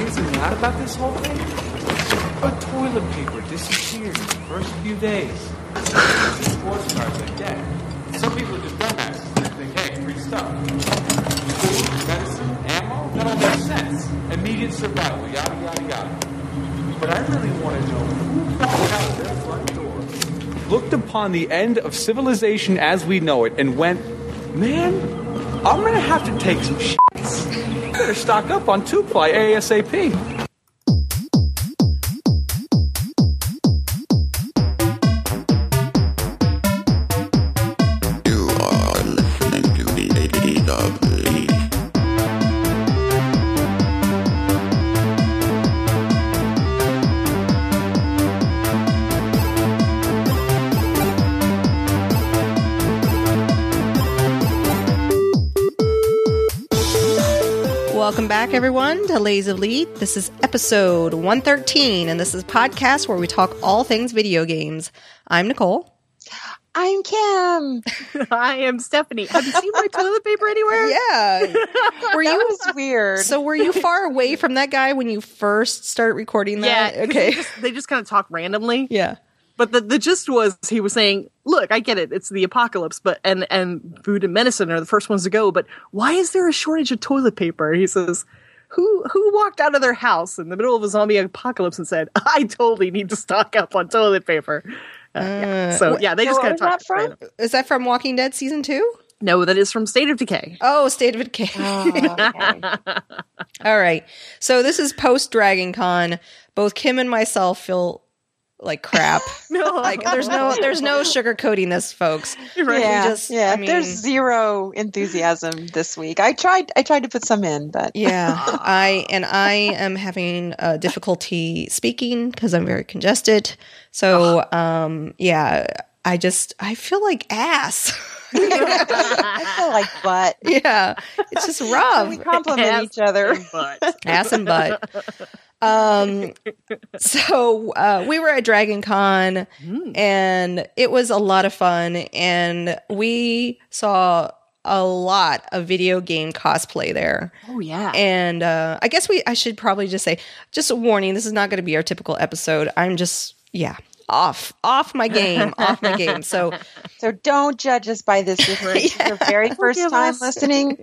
amazing not about this whole thing? But toilet paper disappeared in the first few days. Sports cars like that. Some people are just dumbasses. Think, hey, free stuff. Food, medicine, ammo, that all makes sense. Immediate survival, yada, yada, yada. But I really want to know who walked out of their front door, looked upon the end of civilization as we know it, and went, man, I'm gonna have to take some shits. Better stock up on two ply ASAP. Back, everyone, to Lays of Lead. This is episode 113, and this is a podcast where we talk all things video games. I'm Nicole. I'm Kim. I am Stephanie. Have you seen my toilet paper anywhere? Yeah. Were That you was weird. so were you far away from that guy when you first start recording that? Yeah. Okay. They just, they just kind of talk randomly. Yeah. But the, the gist was he was saying, look, I get it. It's the apocalypse, but and and food and medicine are the first ones to go. But why is there a shortage of toilet paper? He says, who who walked out of their house in the middle of a zombie apocalypse and said, I totally need to stock up on toilet paper. Uh, yeah. So yeah, they So just what kind of was that talk from? random. Is that from Walking Dead season two? No, that is from State of Decay. Oh, State of Decay. Oh, okay. All right. So this is post Dragon Con. Both Kim and myself feel like crap. No, like there's no there's no sugarcoating this, folks. right. yeah, just- yeah. I mean- There's zero enthusiasm this week. I tried. I tried to put some in, but Yeah, I and I am having uh, difficulty speaking because I'm very congested. So, um, yeah, I just I feel like ass. I feel like butt. yeah, it's just rough. We compliment Ass each other. and butt. ass and butt. Um, so uh, we were at Dragon Con, and it was a lot of fun, and we saw a lot of video game cosplay there. Oh yeah. And uh, I guess we I should probably just say just a warning. This is not going to be our typical episode. I'm just yeah off off my game off my game. So So don't judge us by this. If this is your very first time us. listening,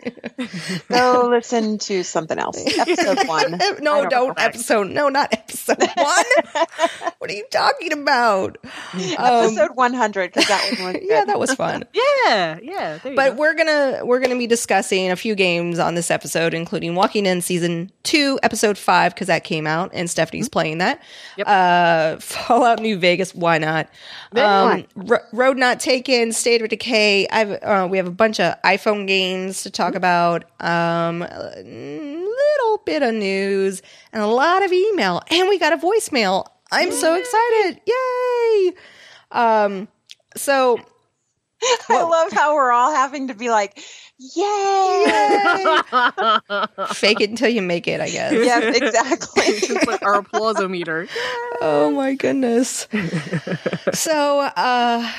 go listen to something else. Episode one. no, don't, don't know. episode. No, not episode one. what are you talking about? Episode 100 because that one was good. Um, Yeah, that was fun. yeah, yeah. There you But go. we're gonna we're gonna be discussing a few games on this episode, including Walking Dead season two, episode five, because that came out and Stephanie's playing that. Yep. Uh, Fallout New Vegas, why not? Um, Ro- Road Not Taken, State of Decay. I've uh, we have a bunch of iPhone games to talk about. Um, a little bit of news and a lot of email, and we got a voicemail. I'm so excited! Yay! Um, so I love how we're all having to be like, yay! fake it until you make it, I guess. yes, exactly. It's like our applausometer. Oh my goodness. so, uh,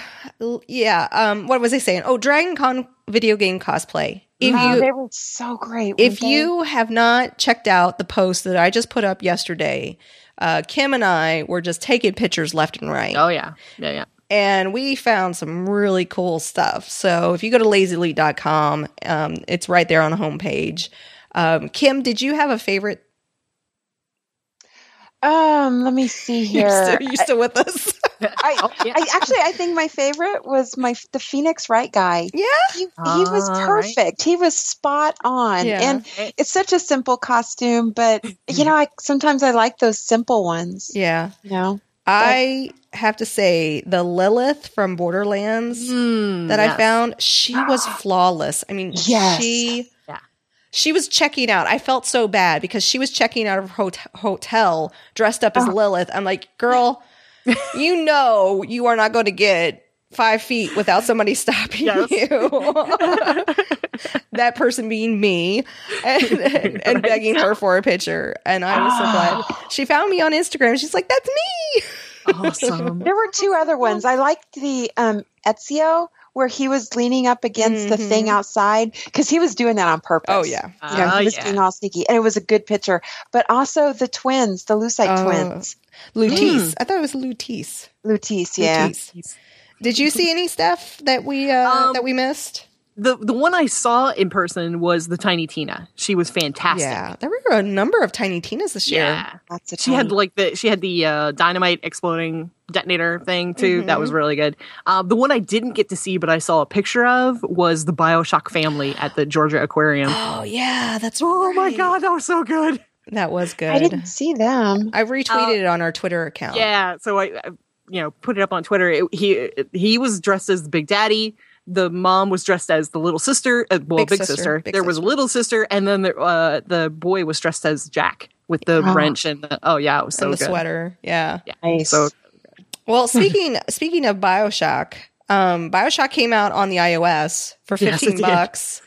yeah. Um, what was I saying? Oh, Dragon Con video game cosplay. If Oh, you they were so great. if they? you have not checked out the post that I just put up yesterday, uh, Kim and I were just taking pictures left and right. Oh yeah, yeah, yeah. And we found some really cool stuff. So if you go to lazylete.com, um, it's right there on the homepage. Um, Kim, did you have a favorite? Um, let me see You're still, you're still with us? I, Oh, yeah. I actually I think my favorite was my the Phoenix Wright guy. yeah. He, he was Ah, right. perfect. He was spot on. Yeah. And it's such a simple costume, but you know, I sometimes I like those simple ones. Yeah. You know? I have to say, the Lilith from Borderlands Mm, that I found, she was flawless. I mean, Yes. she Yeah. she was checking out. I felt so bad because she was checking out of her hot- hotel dressed up as Oh. Lilith. I'm like, girl, you know you are not going to get five feet without somebody stopping Yes. you. that person being me and, and, and begging her for a picture. And I was so glad. She found me on Instagram. She's like, that's me. Awesome. There were two other ones. I liked the um Ezio where he was leaning up against the thing outside because he was doing that on purpose. Mm-hmm. Oh, yeah. You know, Ah, he was yeah. being all sneaky, and it was a good picture. But also the twins, the Lucite Oh, twins, Lutece. I thought it was Lutece. Lutece. Yeah, Lutece. Did you see any stuff that we uh, Um, that we missed? The the one I saw in person was the Tiny Tina. She was fantastic. Yeah, there were a number of Tiny Tinas this year. Yeah. lots of She had like the she had the uh, dynamite exploding detonator thing too. That Mm-hmm. was really good. Uh, the one I didn't get to see, but I saw a picture of, was the Bioshock family at the Georgia Aquarium. Oh yeah, that's oh my god, that was so good. that was good. I didn't see them. I retweeted it on our Twitter account. Yeah, so I, I you know put it up on Twitter. It, he he was dressed as Big Daddy. The mom was dressed as the little sister. Uh, well, Big big, sister, sister. big there was a little sister, and then the uh, the boy was dressed as Jack with the Oh. wrench and the, oh yeah, it was so and the good. sweater. Yeah. Nice. So Well, speaking speaking of Bioshock, um, Bioshock came out on the iOS for Yes, it fifteen did. bucks,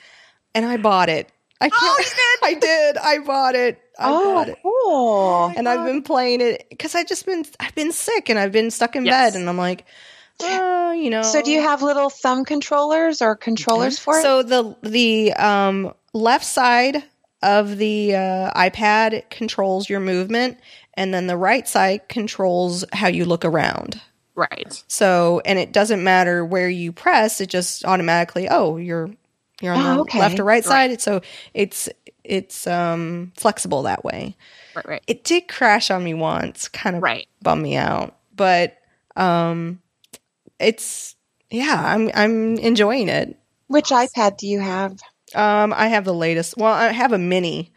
and I bought it. I can't, I did. I bought it. I bought oh, it. cool. and I've been playing it because I just been I've been sick and I've been stuck in Yes. bed and I'm like, oh, you know. So, do you have little thumb controllers or controllers for it? So the the um, left side of the uh, iPad controls your movement, and then the right side controls how you look around. right. So, and it doesn't matter where you press; it just automatically, oh, you're you're on Oh, the okay. left or right side. So it's it's um flexible that way. Right, right. It did crash on me once, kind of Right. bummed me out, but um, it's yeah, I'm I'm enjoying it. Which iPad do you have? Um, I have the latest. Well, I have a mini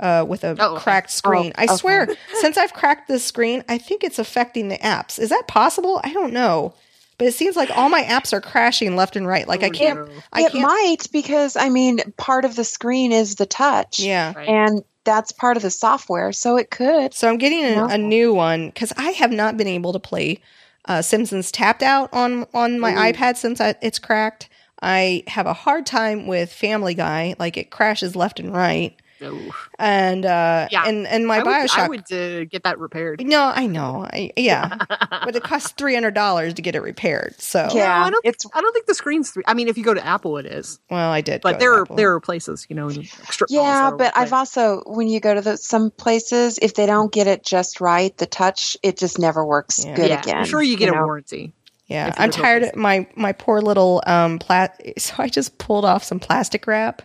uh, with a Oh, cracked screen. Oh, I okay. swear, since I've cracked this screen, I think it's affecting the apps. Is that possible? I don't know, but it seems like all my apps are crashing left and right. Like I Oh, can't. no. I it can't. might because I mean, part of the screen is the touch. yeah. Right. and that's part of the software, so it could. So I'm getting a, a new one because I have not been able to play uh, Simpsons Tapped Out on on my iPad since I, it's cracked. I have a hard time with Family Guy. Like it crashes left and right, No. and uh, Yeah. and and my I would, Bioshock. I would uh, get that repaired. No, I know. I, yeah, but it costs three hundred dollars to get it repaired. So, Yeah. No, I don't. it's- Think, I don't think the screen's. Three, I mean, if you go to Apple, it is. well, I did. But go there to are Apple. there are places, you know, in strip Yeah, but I've also when you go to the, some places, if they don't get it just right, the touch it just never works Yeah. good yeah, again. I'm sure you get a know? warranty. Yeah, I'm tired of my my poor little um plat. So I just pulled off some plastic wrap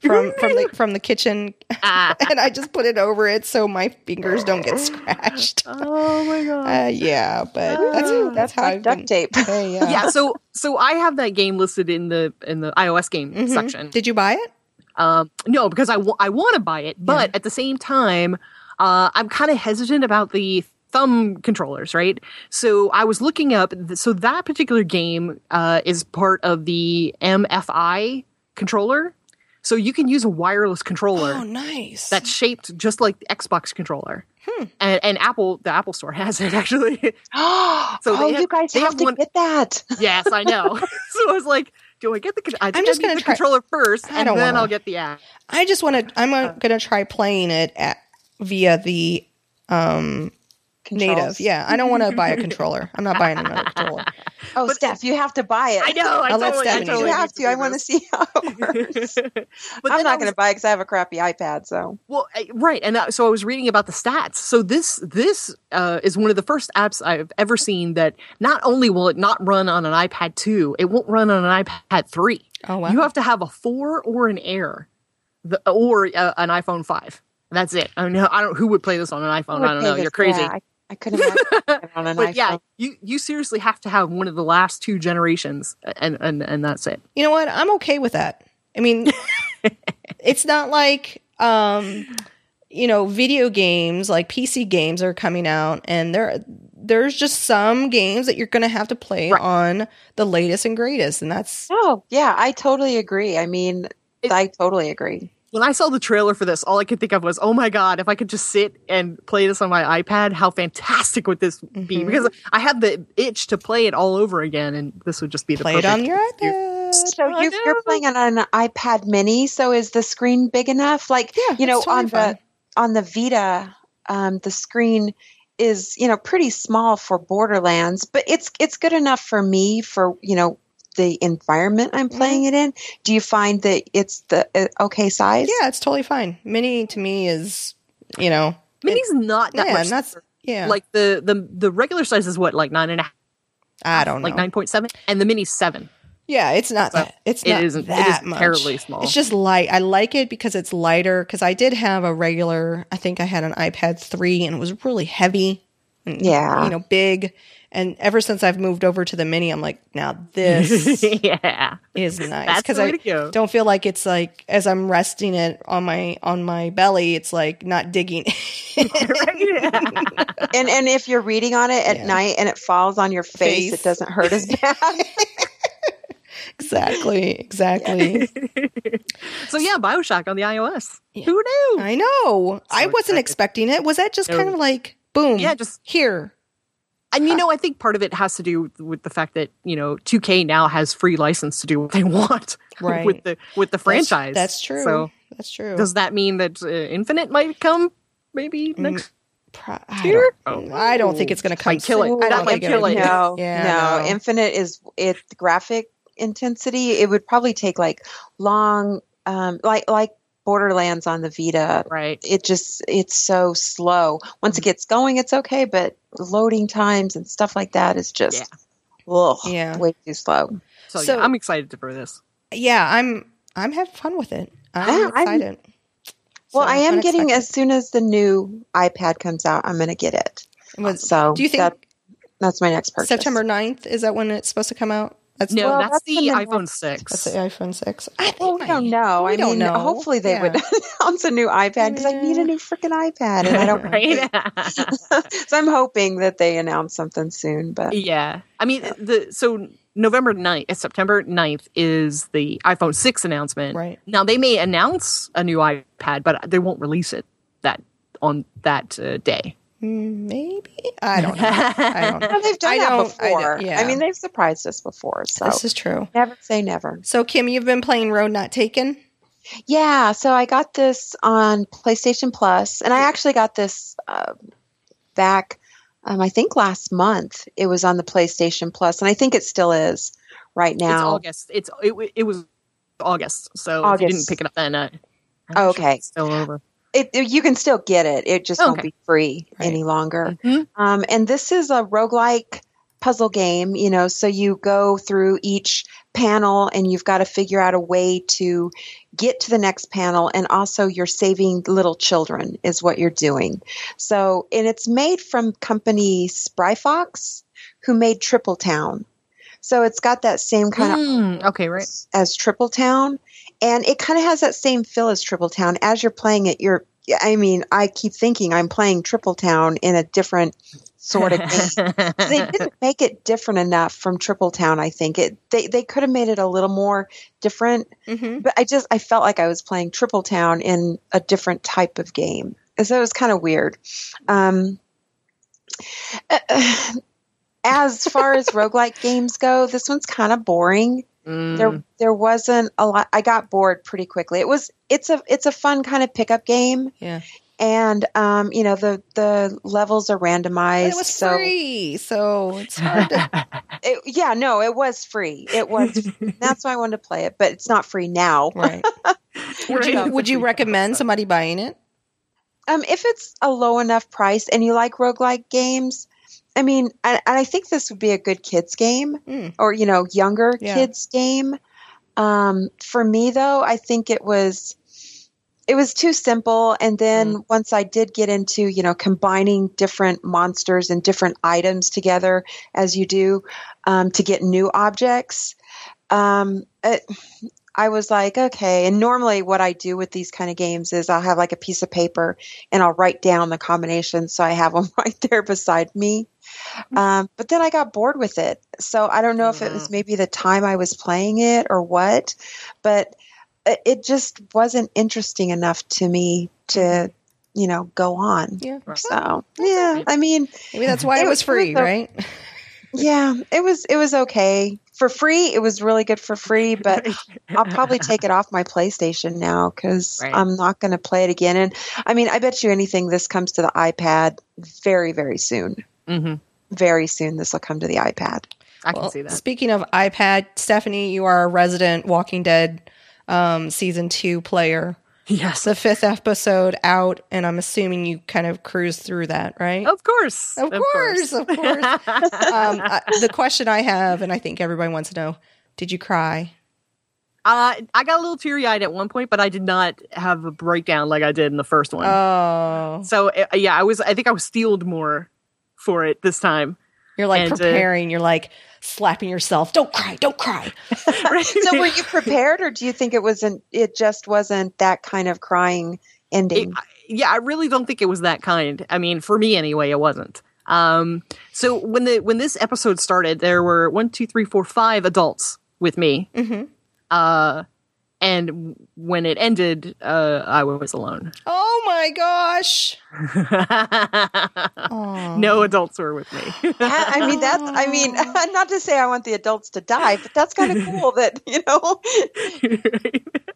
from from the from the kitchen, Ah. and I just put it over it so my fingers don't get scratched. Oh my god. Uh, yeah, but that's that's that's how like I've duct been- tape. Uh, yeah. yeah, so so I have that game listed in the in the iOS game Mhm. section. Did you buy it? Um, no, because I want to buy it, but at the same time, uh, I'm kind of hesitant about the thumb controllers, right? So I was looking up. th- So that particular game uh, is part of the MFI controller. So you can use a wireless controller Oh, nice. that's shaped just like the Xbox controller. And, and Apple, the Apple Store has it actually. oh, So they have- you guys have, have to one- get that. yes, I know. so I was like, do I get the? I think just gonna the try- controller first, I and then wanna- I'll get the app. I just want to. I'm uh, gonna try playing it at, via the um native. Yeah, I don't want to buy a controller. I'm not buying another controller. Oh, Steph, you have to buy it. I know. I I'll let totally, I Stephanie do totally. You have need to. I want to see how it works. but I'm not going to buy it because I have a crappy iPad. So Well, I- right, and uh, so I was reading about the stats. So this this uh, is one of the first apps I've ever seen that not only will it not run on an iPad two, it won't run on an iPad three. Oh wow. You have to have a four or an Air, the, or uh, an iPhone five. That's it. I mean, I don't. Who would play this on an iPhone? I don't know. You're crazy. Yeah, I, I couldn't imagine it on an but iPhone. yeah, you you seriously have to have one of the last two generations, and and and that's it. you know what? I'm okay with that. I mean, it's not like um, you know, video games like PC games are coming out, and there there's just some games that you're going to have to play Right. on the latest and greatest, and that's Oh, yeah, I totally agree. I mean, It- I totally agree. When I saw the trailer for this, all I could think of was, "Oh my god, if I could just sit and play this on my iPad, how fantastic would this be?" Mhm. Because I have the itch to play it all over again, and this would just be the play it perfect on your iPad. So I you're, you're playing it on an iPad Mini. So is the screen big enough? Like Yeah, you know, totally on fine. the on the Vita, um, the screen is you know pretty small for Borderlands, but it's it's good enough for me for you know the environment I'm playing it in. Do you find that it's the uh, okay size? Yeah, it's totally fine. Mini to me is, you know, Mini's not that yeah, much. and that's yeah. Like the the the regular size is what like nine and a half, I don't know. like nine point seven, and the mini's seven. Yeah, it's not. So it's it not isn't- it that isn't much. terribly small. It's just light. I like it because it's lighter. Because I did have a regular. I think I had an iPad three, and it was really heavy. And, Yeah. you know, big. And ever since I've moved over to the mini, I'm like, now this yeah, is nice because I go. don't feel like it's like as I'm resting it on my on my belly, it's like not digging. And and if you're reading on it at Yeah. night and it falls on your face, Face. it doesn't hurt as bad. exactly, exactly. so yeah, Bioshock on the iOS. Yeah. Who knew? I know. I wasn't excited. expecting it. Was that just No. kind of like boom? Yeah, just- here. And you know, I think part of it has to do with the fact that you know 2K now has free license to do what they want Right. with the with the franchise. That's, true. So that's true. does that mean that uh, Infinite might come maybe Mm, next? Pro- I, Year? don't, I don't think it's going to come. Might kill it. soon. That I don't might think kill it. no, Yeah, no, no. Infinite is it graphic intensity. It would probably take like long, um, like like Borderlands on the Vita. Right. It just it's so slow. Once it gets going, it's okay, but loading times and stuff like that is just ugh, Yeah. way too slow. So, So- yeah, I'm excited for this. Yeah, I'm. I'm having fun with it. I'm Yeah, I'm- excited. Well, So, I am getting as soon as the new iPad comes out, I'm going to get it. Was, So do you think that, that's my next purchase? September 9th is that when it's supposed to come out? That's No, Well, that's, that's the the iPhone next- six. that's the iPhone six. I think Well, we don't know. We I don't mean, know. hopefully they would announce a new iPad because I need a new freaking iPad, and I don't. right. so I'm hoping that they announce something soon. But yeah. I mean, the so November 9th, uh, September 9th is the iPhone 6 announcement. Right. Now they may announce a new iPad, but they won't release it that on that uh, day. Maybe I don't know. I don't know. Well, they've done I that don't- I before. don't- I, mean, they've surprised us before. So This is true. never say never. So Kim, you've been playing Road Not Taken. Yeah, so I got this on PlayStation Plus, and I actually got this uh, back, um, I think last month. It was on the PlayStation Plus, and I think it still is right It's now. August. It's it, it was August. So if you didn't pick it up then, uh, Oh, okay. it's still over. It, it- you can still get it. It just won't be free Right. any longer. Mhm. Um, and this is a roguelike puzzle game, you know, so you go through each panel and you've got to figure out a way to get to the next panel and also you're saving little children is what you're doing. So, and it's made from company Spry Fox who made Triple Town. So it's got that same kind of Mm, okay, right. as Triple Town, and it kind of has that same feel as Triple Town. As you're playing it, you're. I mean, I keep thinking I'm playing Triple Town in a different sort of game. they didn't make it different enough from Triple Town. I think it. They they could have made it a little more different, Mm-hmm. but I just I felt like I was playing Triple Town in a different type of game. So it was kind of weird. Um, as far as roguelike games go, this one's kind of boring Mm, there there wasn't a lot i got bored pretty quickly it was it's a it's a fun kind of pickup game Yeah, and um you know the the levels are but randomized it was so free, so it's hard to. it, yeah no it was free it was that's why i wanted to play it but it's not free now right. Would you Right. Would you recommend somebody buying it? um if it's a low enough price and you like roguelike games i mean and, and i think this would be a good kids game Mm. or you know younger Yeah. kids game um, for me though i think it was it was too simple and then once i did get into you know combining different monsters and different items together as you do um, to get new objects um, it, i was like okay. And normally what i do with these kind of games is i'll have like a piece of paper and i'll write down the combinations so i have them right there beside me. Mm-hmm. Um, but then I got bored with it. So I don't know if it was mm. maybe the time I was playing it or what, but it- it just wasn't interesting enough to me to, mm-hmm. you know, go on. Yeah, So yeah, I mean, maybe that's why it, It was was free, a- right? yeah, it was it was okay for free. It was really good for free, but I'll probably take it off my PlayStation now because Right. I'm not going to play it again. And I mean, I bet you anything this comes to the iPad very very soon. hmm Very soon, this will come to the iPad. I can see that. Speaking of iPad, Stephanie, you are a resident Walking Dead um, season two player. Yes, The fifth episode out, and I'm assuming you kind of cruise through that, right? of course, Of course, of course. um, uh, the question I have, and I think everybody wants to know: Did you cry? Uh, I got a little teary eyed at one point, but I did not have a breakdown like I did in the first one. Oh, so uh, yeah, I was. I think I was steeled more for it this time. you're like And, uh, preparing. you're like slapping yourself. Don't cry. Don't cry. So were you prepared, or do you think it wasn't? It just wasn't that kind of crying ending. yeah, I really don't think it was that kind. I mean, for me anyway, it wasn't. Um, so when the when this episode started, there were one, two, three, four, five adults with me. Mhm. Uh, and when it ended, uh, I was alone. Oh my gosh. No adults were with me. I I mean, that's. I mean, not to say I want the adults to die, but that's kind of cool that you know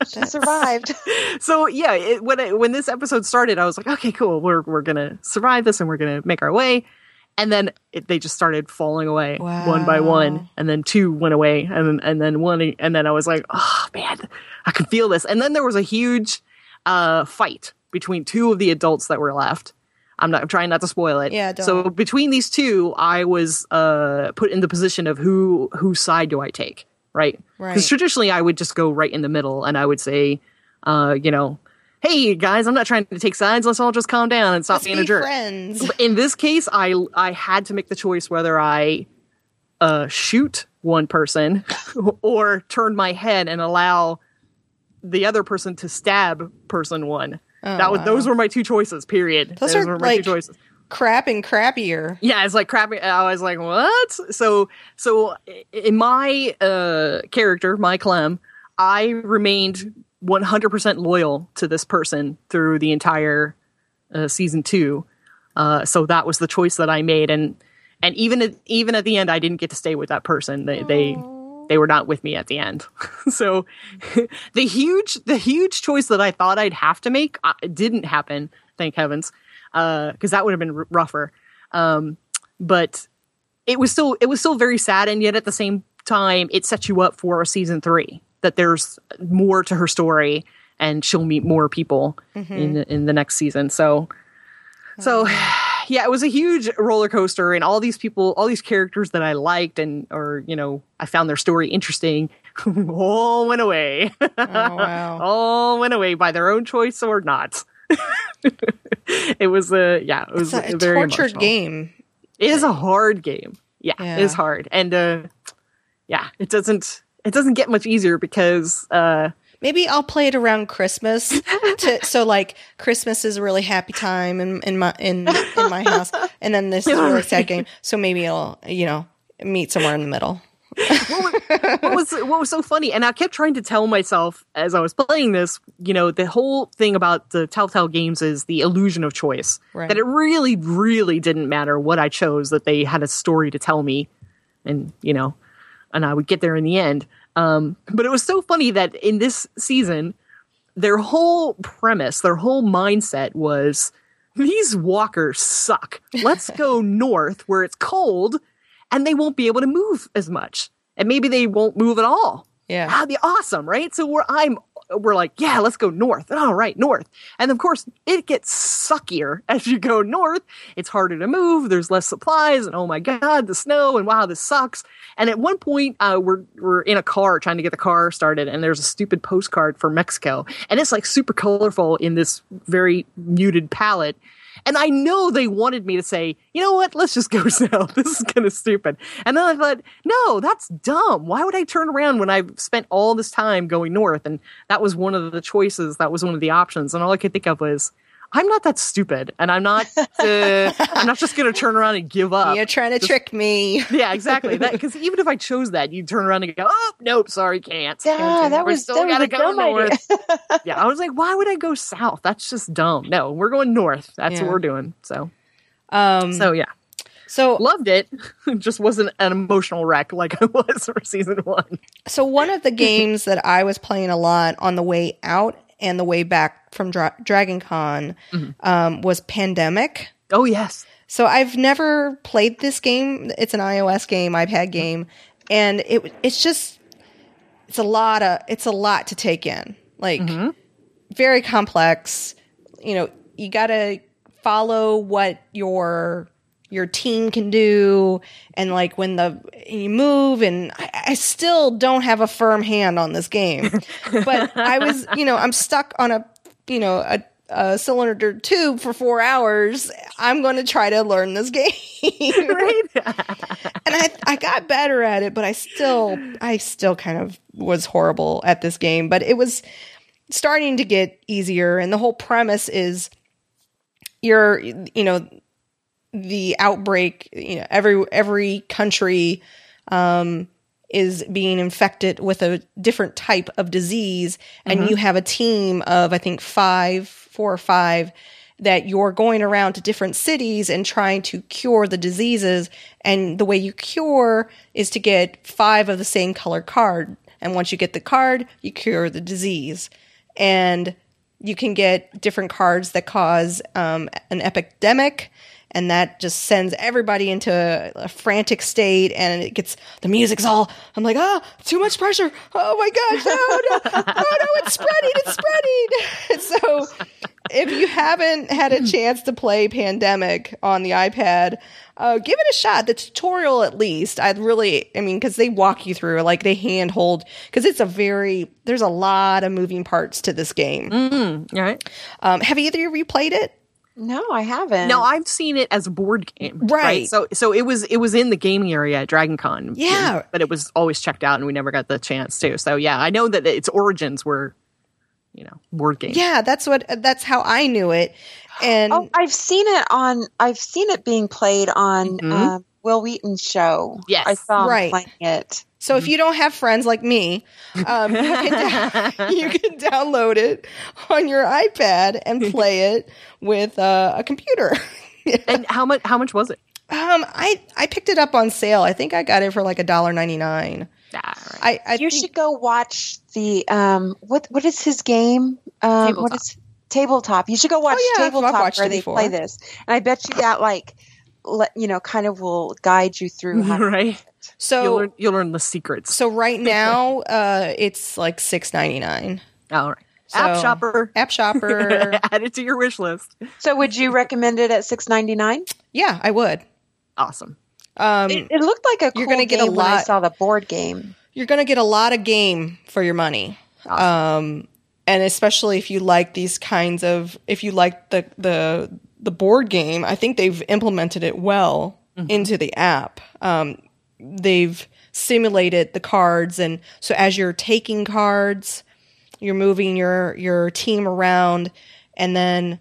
she survived. so yeah, it, when it, when this episode started, I was like, okay, cool, we're we're gonna survive this and we're gonna make our way. And then it, they just started falling away one by one, and then two went away, and then and then one, and then I was like, oh man, I can feel this. And then there was a huge uh, fight between two of the adults that were left. I'm not I'm trying not to spoil it. Yeah, don't. So between these two, I was uh, put in the position of who whose side do I take, right? Right. Because traditionally, I would just go right in the middle, and I would say, uh, you know, hey guys, I'm not trying to take sides. Let's all just calm down and stop Let's being be a jerk. friends. In this case, I I had to make the choice whether I uh, shoot one person or turn my head and allow the other person to stab person one. that was wow. those were my two choices. Period. Those those are were my like two choices. crap and crappier. Yeah, it's like crappy. I was like, what? So, so in my uh, character, my Clem, I remained 100% loyal to this person through the entire uh, season two. Uh, so that was the choice that I made, and and even at, even at the end, I didn't get to stay with that person. They they they were not with me at the end. so the huge the huge choice that I thought I'd have to make uh, didn't happen. Thank heavens, because that would have been r- rougher. Um, but it was still it was still very sad, and yet at the same time, it sets you up for a season three. That there's more to her story, and she'll meet more people in the, in the next season. So, so yeah, it was a huge roller coaster, and all these people, all these characters that I liked, and or you know, I found their story interesting, all went away. Oh wow. all went away by their own choice or not. it was a yeah, it was It's a, a very tortured emotional. game. It is a hard game. Yeah, Yeah. it is hard, and uh, yeah, it doesn't it doesn't get much easier because uh, Maybe I'll play it around Christmas. To, so like Christmas is a really happy time in, in my in in my house, and then this is a really sad game. So maybe I'll you know meet somewhere in the middle. what was what was so funny, and I kept trying to tell myself as I was playing this, you know, the whole thing about the Telltale games is the illusion of choice. Right. That it really, really didn't matter what I chose; that they had a story to tell me, and you know, and I would get there in the end. Um, but it was so funny that in this season, their whole premise, their whole mindset was these walkers suck. Let's go north where it's cold and they won't be able to move as much. And maybe they won't move at all. Yeah. That'd be awesome, right? So we're I'm we're like, yeah, let's go north. All right, north. And of course, it gets suckier as you go north. It's harder to move. There's less supplies, and oh my god, the snow, and wow, this sucks. And at one point, uh, we're we're in a car trying to get the car started, and there's a stupid postcard for Mexico, and it's like super colorful in this very muted palette. And I know they wanted me to say, you know what, let's just go south. This is kind of stupid. And then I thought, no, that's dumb. Why would I turn around when I've spent all this time going north? And that was one of the choices. That was one of the options. And all I could think of was, I'm not that stupid, and I'm not. Uh, I'm not just going to turn around and give up. You're trying to trick me. Yeah, exactly. That because even if I chose that, you'd turn around and go, "Oh, nope, sorry, can't." Yeah, Can't that was still gotta go dumb idea. north. yeah, I was like, why would I go south? That's just dumb. No, we're going north. That's Yeah. what we're doing. So, Um, so yeah, so loved it. just wasn't an emotional wreck like I was for season one. So one of the games that I was playing a lot on the way out and the way back from Dra- Dragon Con Mm-hmm. um, was Pandemic. Oh yes. So I've never played this game. It's an iOS game, iPad game, and it it's just it's a lot of it's a lot to take in. Like very complex. You know, you got to follow what your your team can do and like when the you move and I, I still don't have a firm hand on this game but i was you know i'm stuck on a you know a, a cylinder tube for four hours i'm going to try to learn this game Right. and I I got better at it, but I still I still kind of was horrible at this game. But it was starting to get easier, and the whole premise is you're you know the outbreak. You know every every country um, is being infected with a different type of disease, and you have a team of I think five, four or five that you're going around to different cities and trying to cure the diseases. And the way you cure is to get five of the same color card. And once you get the card, you cure the disease. And you can get different cards that cause um, an epidemic. And that just sends everybody into a, a frantic state, and it gets the music's all. I'm like, ah, too much pressure. Oh my gosh, no, no, oh no, it's spreading, it's spreading. So, if you haven't had a chance to play Pandemic on the iPad, uh, give it a shot. The tutorial, at least, I'd really, I mean, because they walk you through, like they handhold, because it's a very, there's a lot of moving parts to this game. All right. Um, have either of you played it? No, I haven't. No, I've seen it as a board game. Right. So so it was it was in the gaming area at Dragon Con. Yeah. But it was always checked out and we never got the chance to. So yeah, I know that its origins were, you know, board game. Yeah, that's what, that's how I knew it. And Oh, I've seen it on. I've seen it being played on Mhm. uh, Wil Wheaton's show. Yes. I saw him Right. playing it. So if you don't have friends like me, um, you, can down- you can download it on your iPad and play it with uh, a computer. And how much how much was it? um, I I picked it up on sale. I think I got it for like a dollar ninety nine. Ah, right. I, I you think- should go watch the um. What what is his game? Um, Tabletop. is tabletop? You should go watch Oh, yeah, tabletop where they before. play this, and I bet you that like, let you know, kind of will guide you through how. right. So You'll learn you'll learn the secrets. so right now uh, it's like six ninety nine. All right. App shopper. App Shopper. Add it to your wish list. So would you recommend it at six ninety nine? yeah, I would. Awesome. Um, It, it looked like a cool You're gonna get a game when I lot- saw the board game. you're going to get a lot of game for your money. Um, and especially if you like these kinds of, if you like the, the, the board game, I think they've implemented it well into the app. Um, they've simulated the cards. And so as you're taking cards, you're moving your, your team around. And then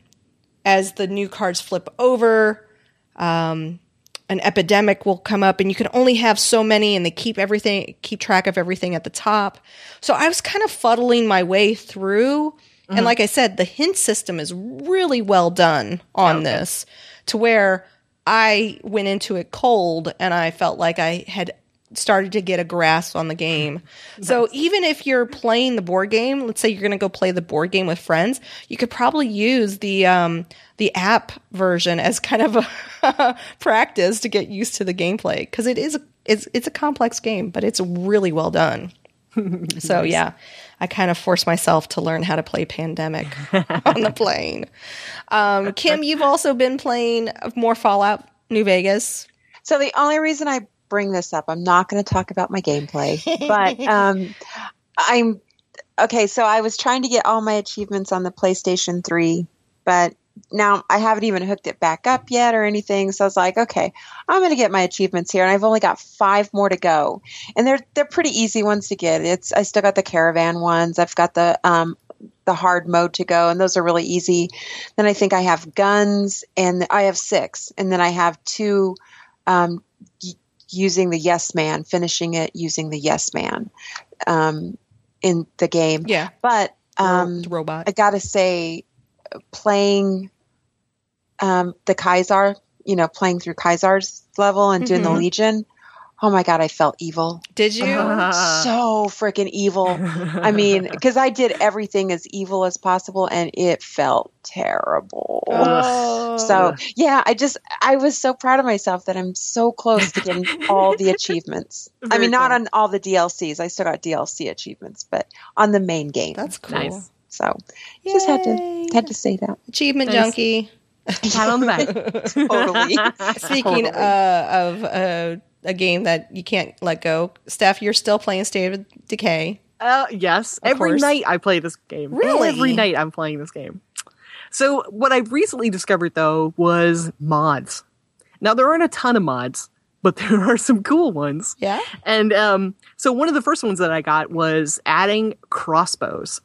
as the new cards flip over, um, an epidemic will come up and you can only have so many and they keep everything keep track of everything at the top so i was kind of fuddling my way through and mm-hmm. like i said the hint system is really well done on this to where i went into it cold and i felt like i had started to get a grasp on the game. So even if you're playing the board game let's say you're going to go play the board game with friends you could probably use the um, the app version as kind of a practice to get used to the gameplay because it is it's it's a complex game, but it's really well done. so yeah, I kind of forced myself to learn how to play Pandemic on the plane. Um, Kim, you've also been playing more Fallout New Vegas. So the only reason I bring this up, I'm not going to talk about my gameplay, but um, I'm okay. So I was trying to get all my achievements on the PlayStation 3, but now I haven't even hooked it back up yet or anything. So I was like, okay, I'm going to get my achievements here, and I've only got five more to go, and they're they're pretty easy ones to get. It's I still got the caravan ones. I've got the um, the hard mode to go, and those are really easy. Then I think I have guns, and I have six, and then I have two um, y- using the yes man, finishing it using the yes man um, in the game. Yeah, But um, robot. I gotta say, playing um, the Caesar, you know, playing through Caesar's level and doing the Mhm. Legion. oh my god, I felt evil. Did you? so freaking evil. I mean, because I did everything as evil as possible, and it felt terrible. Oh. So yeah, I just I was so proud of myself that I'm so close to getting all the achievements. I Very mean, not on all the DLCs. I still got DLC achievements, but on the main game. that's cool. Nice. So just had to had to say that. Achievement Nice. junkie. Pat on the back. Totally. Speaking Totally. uh, of uh, a game that you can't let go, Steph, you're still playing State of Decay. Uh, yes. Every course. night I play this game. Really? Every night I'm playing this game. So what I've recently discovered though was mods. Now there aren't a ton of mods, but there are some cool ones. Yeah. And um, so one of the first ones that I got was adding crossbows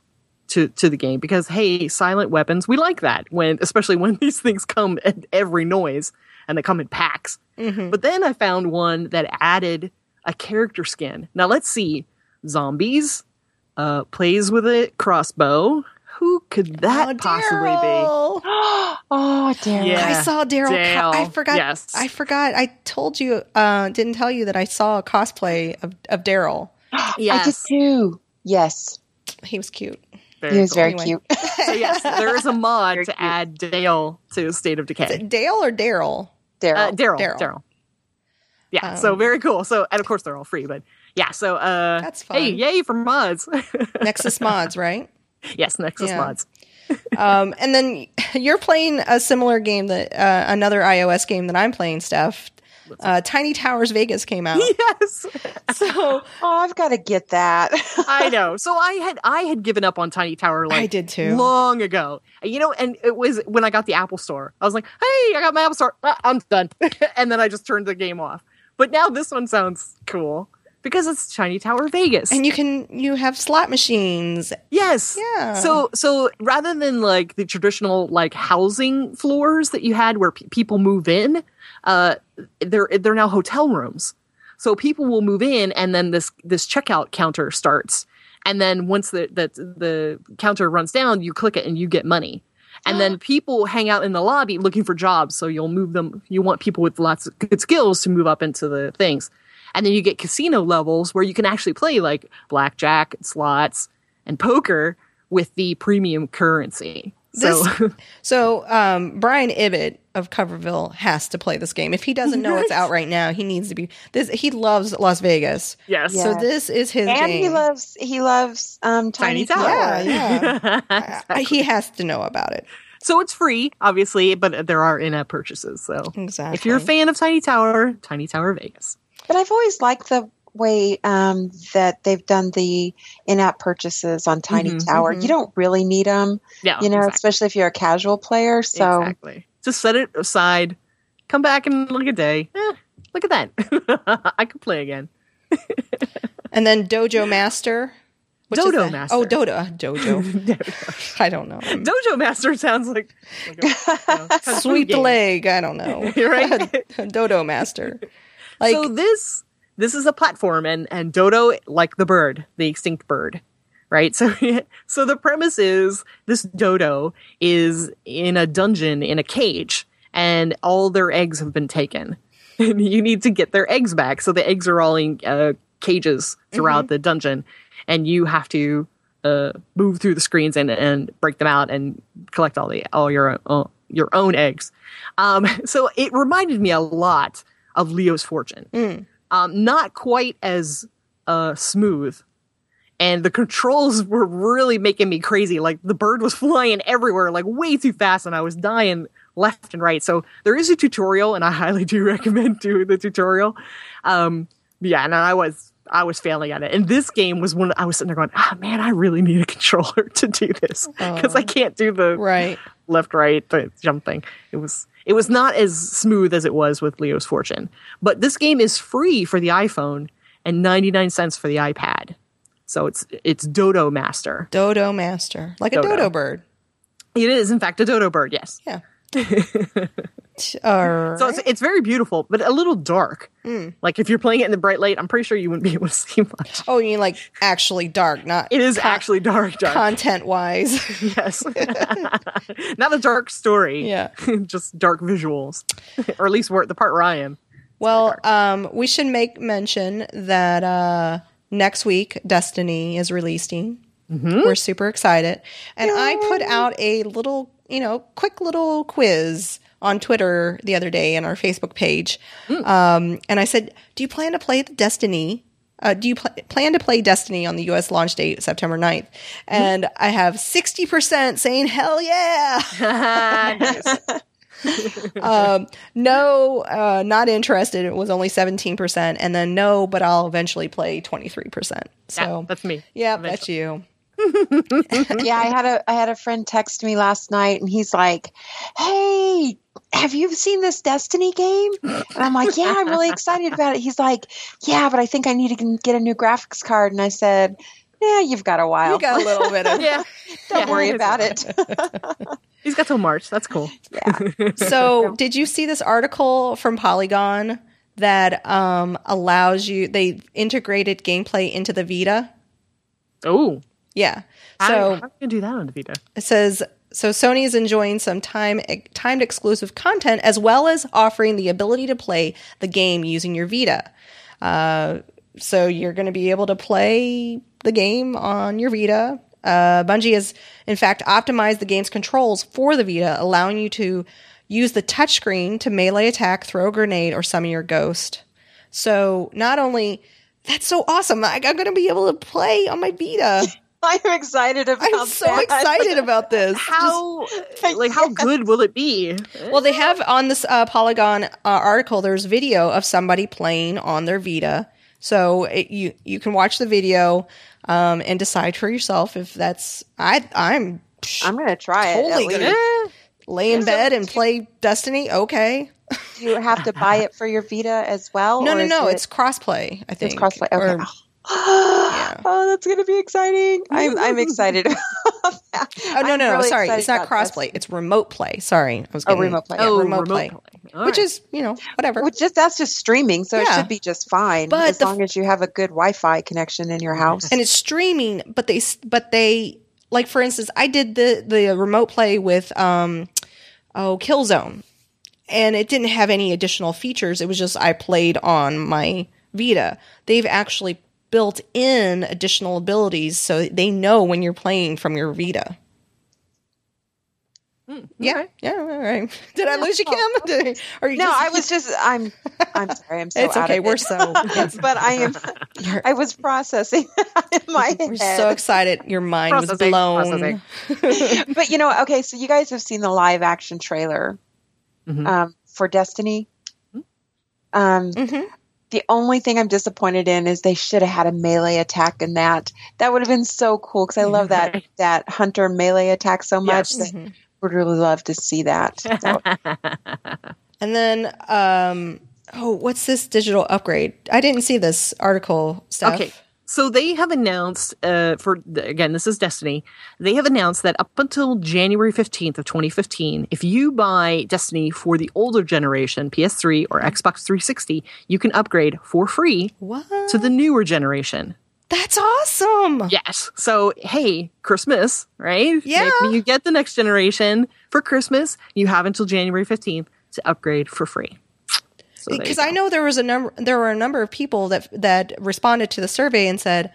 to to the game because hey, silent weapons, we like that when especially when these things come at every noise and they come in packs. But then I found one that added a character skin. Now let's see, zombies, uh, plays with a crossbow. Who could that Oh, possibly be oh, damn. Yeah. I saw Daryl. Co- I forgot. yes. I forgot. I told you. Uh, didn't tell you that I saw a cosplay of of Daryl. I did Yes, too. Yes. He was cute. He was cool. very Anyway. cute. So yes, there is a mod Very to cute. add Dale to State of Is Decay. it Dale or Daryl? Daryl. Uh, Daryl. Daryl. Daryl. Yeah. so Um, very cool. So and of course they're all free, but yeah. So uh, That's fun. Hey, yay for mods! Nexus mods, right? yes, Nexus Yeah. mods. Um, and then you're playing a similar game that uh, another iOS game that I'm playing, Steph. Uh, Tiny Towers Vegas came out. Yes, So oh, I've got to get that. I know. So I had I had given up on Tiny Tower like I did too. long ago. You know, and it was when I got the Apple Store. I was like, "Hey, I got my Apple Store. Ah, I'm done," and then I just turned the game off. But now this one sounds cool because it's Tiny Tower Vegas. and you can you have slot machines. Yes. Yeah. So so rather than like the traditional like housing floors that you had where pe- people move in, uh, they're they're now hotel rooms. So people will move in, and then this this checkout counter starts, and then once the the the counter runs down, you click it and you get money. And then people hang out in the lobby looking for jobs. So you'll move them. You want people with lots of good skills to move up into the things. And then you get casino levels where you can actually play like blackjack, slots, and poker with the premium currency. So This- So um, Brian Ibbott of Coverville has to play this game. If he doesn't know it's out right now, he needs to be. This he loves Las Vegas. yes, Yeah. So this is his and game. he loves he loves um Tiny Tiny, Tower. Tower. Yeah, yeah. Uh, he has to know about it. so it's free, obviously, but there are in-app purchases. So Exactly. if you're a fan of Tiny Tower, Tiny Tower Vegas. But I've always liked the way um, that they've done the in-app purchases on Tiny Mhm, Tower. You don't really need them, Yeah, you know, exactly. especially if you're a casual player. So exactly. Just set it aside. Come back in like a day. Eh, look at that. I could play again. and then Dojo Master. Which is Dodo that? Master. Oh, Dodo. Dojo. I don't know. Dojo Master sounds like, like a, you know, kind Sweep the leg. I don't know. You're right? Dodo Master. Like so this this is a platform and and dodo like the bird the extinct bird right? So so the premise is this dodo is in a dungeon in a cage and all their eggs have been taken. And you need to get their eggs back. So the eggs are all in uh, cages throughout the dungeon. And you have to uh, move through the screens and and break them out and collect all the all your uh, your own eggs. Um, so it reminded me a lot of leo's fortune um, not quite as uh, smooth. And the controls were really making me crazy. Like the bird was flying everywhere, like way too fast, and I was dying left and right. So there is a tutorial, and I highly do recommend doing the tutorial. Um, yeah, and I was I was failing at it. And this game was one I was sitting there going, ah, man, I really need a controller to do this because I can't do the right. left right the jump thing it was it was not as smooth as it was with leo's fortune but this game is free for the iphone and 99 cents for the ipad so it's it's dodo master Dodo Master. Like a Dodo. dodo bird. it is in fact a dodo bird yes Yeah. Right. so it's, it's very beautiful but a little dark. Hmm. like if you're playing it in the bright light i'm pretty sure you wouldn't be able to see much. Oh, you mean like actually dark, not it is con- actually dark dark. content wise. yes. Not a dark story. Yeah. just dark visuals. Or at least where the part where i am. Well, um, we should make mention that uh, next week Destiny is releasing. We're super excited, and I put out a little, you know, quick little quiz on Twitter the other day and our Facebook page, um, and I said, "Do you plan to play the Destiny?" Uh, do you pl- plan to play Destiny on the U.S. launch date, September 9th? And I have 60% saying, hell yeah. um, no, uh, not interested. It was only 17%. And then no, but I'll eventually play 23%. So Yeah, that's me. yeah, that's you. Yeah, I had a I had a friend text me last night, and he's like, "Hey, have you seen this Destiny game?" And I'm like, "Yeah, I'm really excited about it." He's like, "Yeah, but I think I need to get a new graphics card." And I said, "Yeah, you've got a while. You got a little bit of. Yeah. Don't Yeah. worry about it." He's got till March. That's cool. Yeah. So, did you see this article from Polygon that um, allows you, they integrated gameplay into the Vita? Oh. Yeah. So, how can you gonna do that on the Vita? It says so Sony is enjoying some time timed exclusive content as well as offering the ability to play the game using your Vita. Uh, so you're going to be able to play the game on your Vita. Uh, Bungie has, in fact, optimized the game's controls for the Vita, allowing you to use the touchscreen to melee attack, throw a grenade, or summon your ghost. So not only that's so awesome, I, I'm going to be able to play on my Vita. I'm excited about. This. I'm so that. excited about this. How like how good will it be? Well, they have on this uh, Polygon uh, article. There's video of somebody playing on their Vita, so it, you you can watch the video um, and decide for yourself if that's. I I'm I'm gonna try it. Totally at gonna- lay in bed and play Destiny. Okay, Do you have to buy it for your Vita as well? no, or no, no. it- It's crossplay. I think it's crossplay. Okay. Or- Oh, that's gonna be exciting! I'm I'm excited about that. oh no, I'm no, really sorry. It's not crossplay. It's remote play. Sorry, I was Oh, remote play. Yeah, Oh, remote, remote play, play. Which right. is you know whatever. Which just that's just streaming, so it should be just fine But as long as you have a good Wi-Fi connection in your house. and it's streaming but they but they like for instance i did the the remote play with um oh killzone and it didn't have any additional features it was just i played on my vita they've actually built in additional abilities so they know when you're playing from your vita yeah okay. yeah all right did i lose you kim Did- are you no, just- I was just I'm I'm sorry, I'm so it's out okay of we're it. so but I am I was processing in my we're head. so excited your mind was blown but you know, okay, so you guys have seen the live action trailer Mhm. um, for Destiny. Um, Mhm. The only thing I'm disappointed in is they should have had a melee attack in that. That would have been so cool because I love that that hunter melee attack so much. Yes. That would really love to see that. That- And then, um, oh, what's this digital upgrade? I didn't see this article stuff. Okay. So they have announced uh, for again, this is Destiny. They have announced that up until January fifteenth of twenty fifteen, if you buy Destiny for the older generation, PS3 or Xbox three sixty, you can upgrade for free What? to the newer generation. That's awesome. Yes. So hey, Christmas, right? Yeah. Maybe you get the next generation for Christmas. You have until January fifteenth to upgrade for free. So Because go. I know there was a number, there were a number of people that that responded to the survey and said,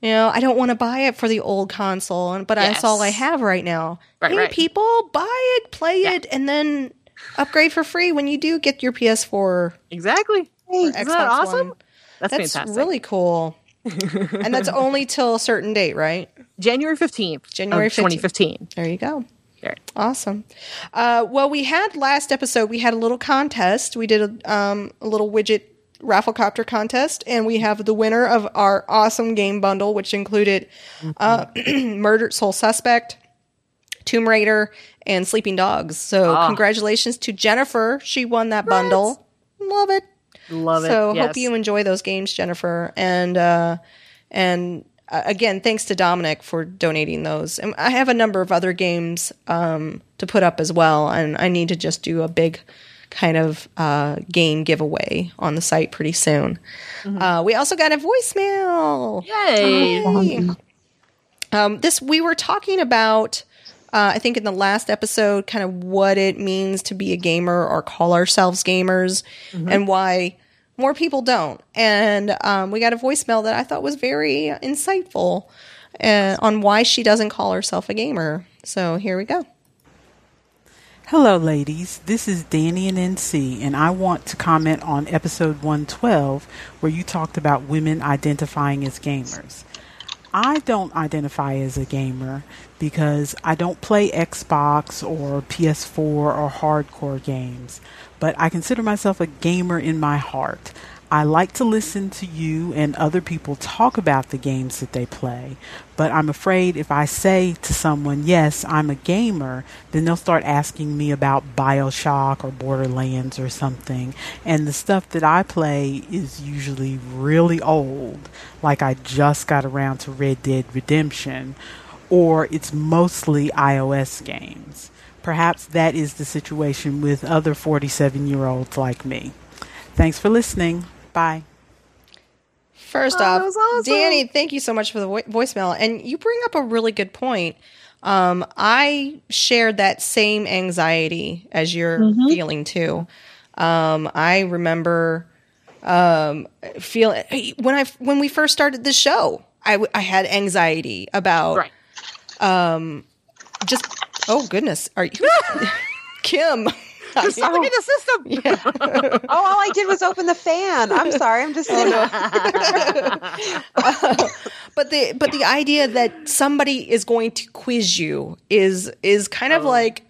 you know, I don't want to buy it for the old console, but that's all I have right now. Right, hey, right. people, buy it, play it, and then upgrade for free when you do get your PS4 exactly. Xbox that awesome? One. That's, That's fantastic. really cool. and that's only till a certain date, right? January fifteenth, January of twenty fifteen. There you go. Right. Awesome. Uh, well, we had last episode, we had a little contest. We did a, um, a little widget rafflecopter contest, and we have the winner of our awesome game bundle, which included uh, Murdered Soul Suspect, Tomb Raider, and Sleeping Dogs. So, congratulations to Jennifer. She won that bundle. Love it. Love it. So hope yes. you enjoy those games, Jennifer, and uh, and uh, again, thanks to Dominic for donating those. And I have a number of other games um, to put up as well, and I need to just do a big kind of uh, game giveaway on the site pretty soon. Uh, we also got a voicemail. Yay! Um, this we were talking about uh, I think in the last episode, kind of what it means to be a gamer or call ourselves gamers, and why more people don't. And um, we got a voicemail that I thought was very insightful uh, on why she doesn't call herself a gamer. So here we go. Hello, ladies. This is Danny and NC, and I want to comment on episode 112 where you talked about women identifying as gamers. I don't identify as a gamer because I don't play Xbox or PS4 or hardcore games, but I consider myself a gamer in my heart. I like to listen to you and other people talk about the games that they play, but I'm afraid if I say to someone, yes, I'm a gamer, then they'll start asking me about Bioshock or Borderlands or something. And the stuff that I play is usually really old, like I just got around to Red Dead Redemption, or it's mostly iOS games. Perhaps that is the situation with other 47 year olds like me. Thanks for listening. Bye. First Oh, off, awesome. Danny, thank you so much for the vo- voicemail. And you bring up a really good point. Um, I shared that same anxiety as you're Mm-hmm. feeling too. Um, I remember um, feeling when I when we first started the show, I, w- I had anxiety about Right. just oh goodness, are you Kim? Look at the system. Oh, all I did was open the fan. I'm sorry. I'm just sitting. Oh, but the but the idea that somebody is going to quiz you is is kind Oh. of like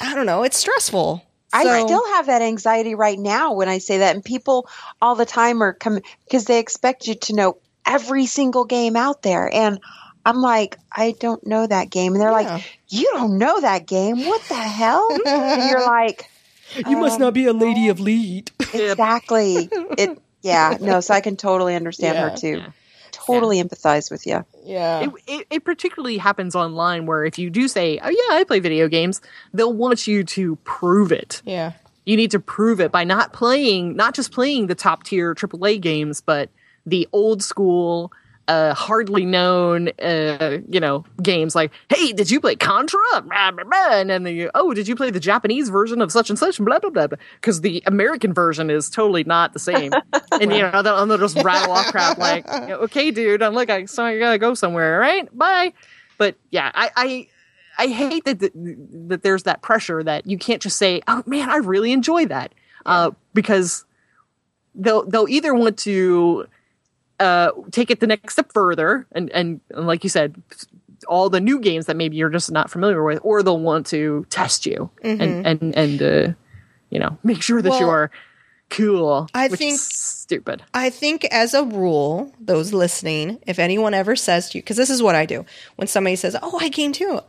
I don't know, it's stressful. I So- still have that anxiety right now when I say that, and people all the time are coming because they expect you to know every single game out there, and I'm like, I don't know that game, and they're Yeah. like, you don't know that game? What the hell? and you're like, you must um, not be a lady of lead. exactly. It, yeah, no. So I can totally understand Yeah. her too. Totally empathize with you. yeah. It, it, it particularly happens online where if you do say, "Oh yeah, I play video games," they'll want you to prove it. yeah. You need to prove it by not playing, not just playing the top tier AAA games, but the old school, uh, hardly known, uh, you know, games like, "Hey, did you play Contra?" Blah, blah, blah. And then the, "Oh, did you play the Japanese version of such and such?" Blah blah blah. Because the American version is totally not the same. and you know, they'll, they'll just rattle off crap like, "Okay, dude, I'm like, I so I gotta go somewhere, all right? Bye." But yeah, I. I I hate that th- that there's that pressure that you can't just say, "Oh man, I really enjoy that," uh, because they'll they'll either want to uh, take it the next step further, and, and and like you said, all the new games that maybe you're just not familiar with, or they'll want to test you and and and uh, you know make sure that Well, you're cool. I which think- is stupid. I think as a rule, those listening, if anyone ever says to you, because this is what I do when somebody says, "Oh, I game too,"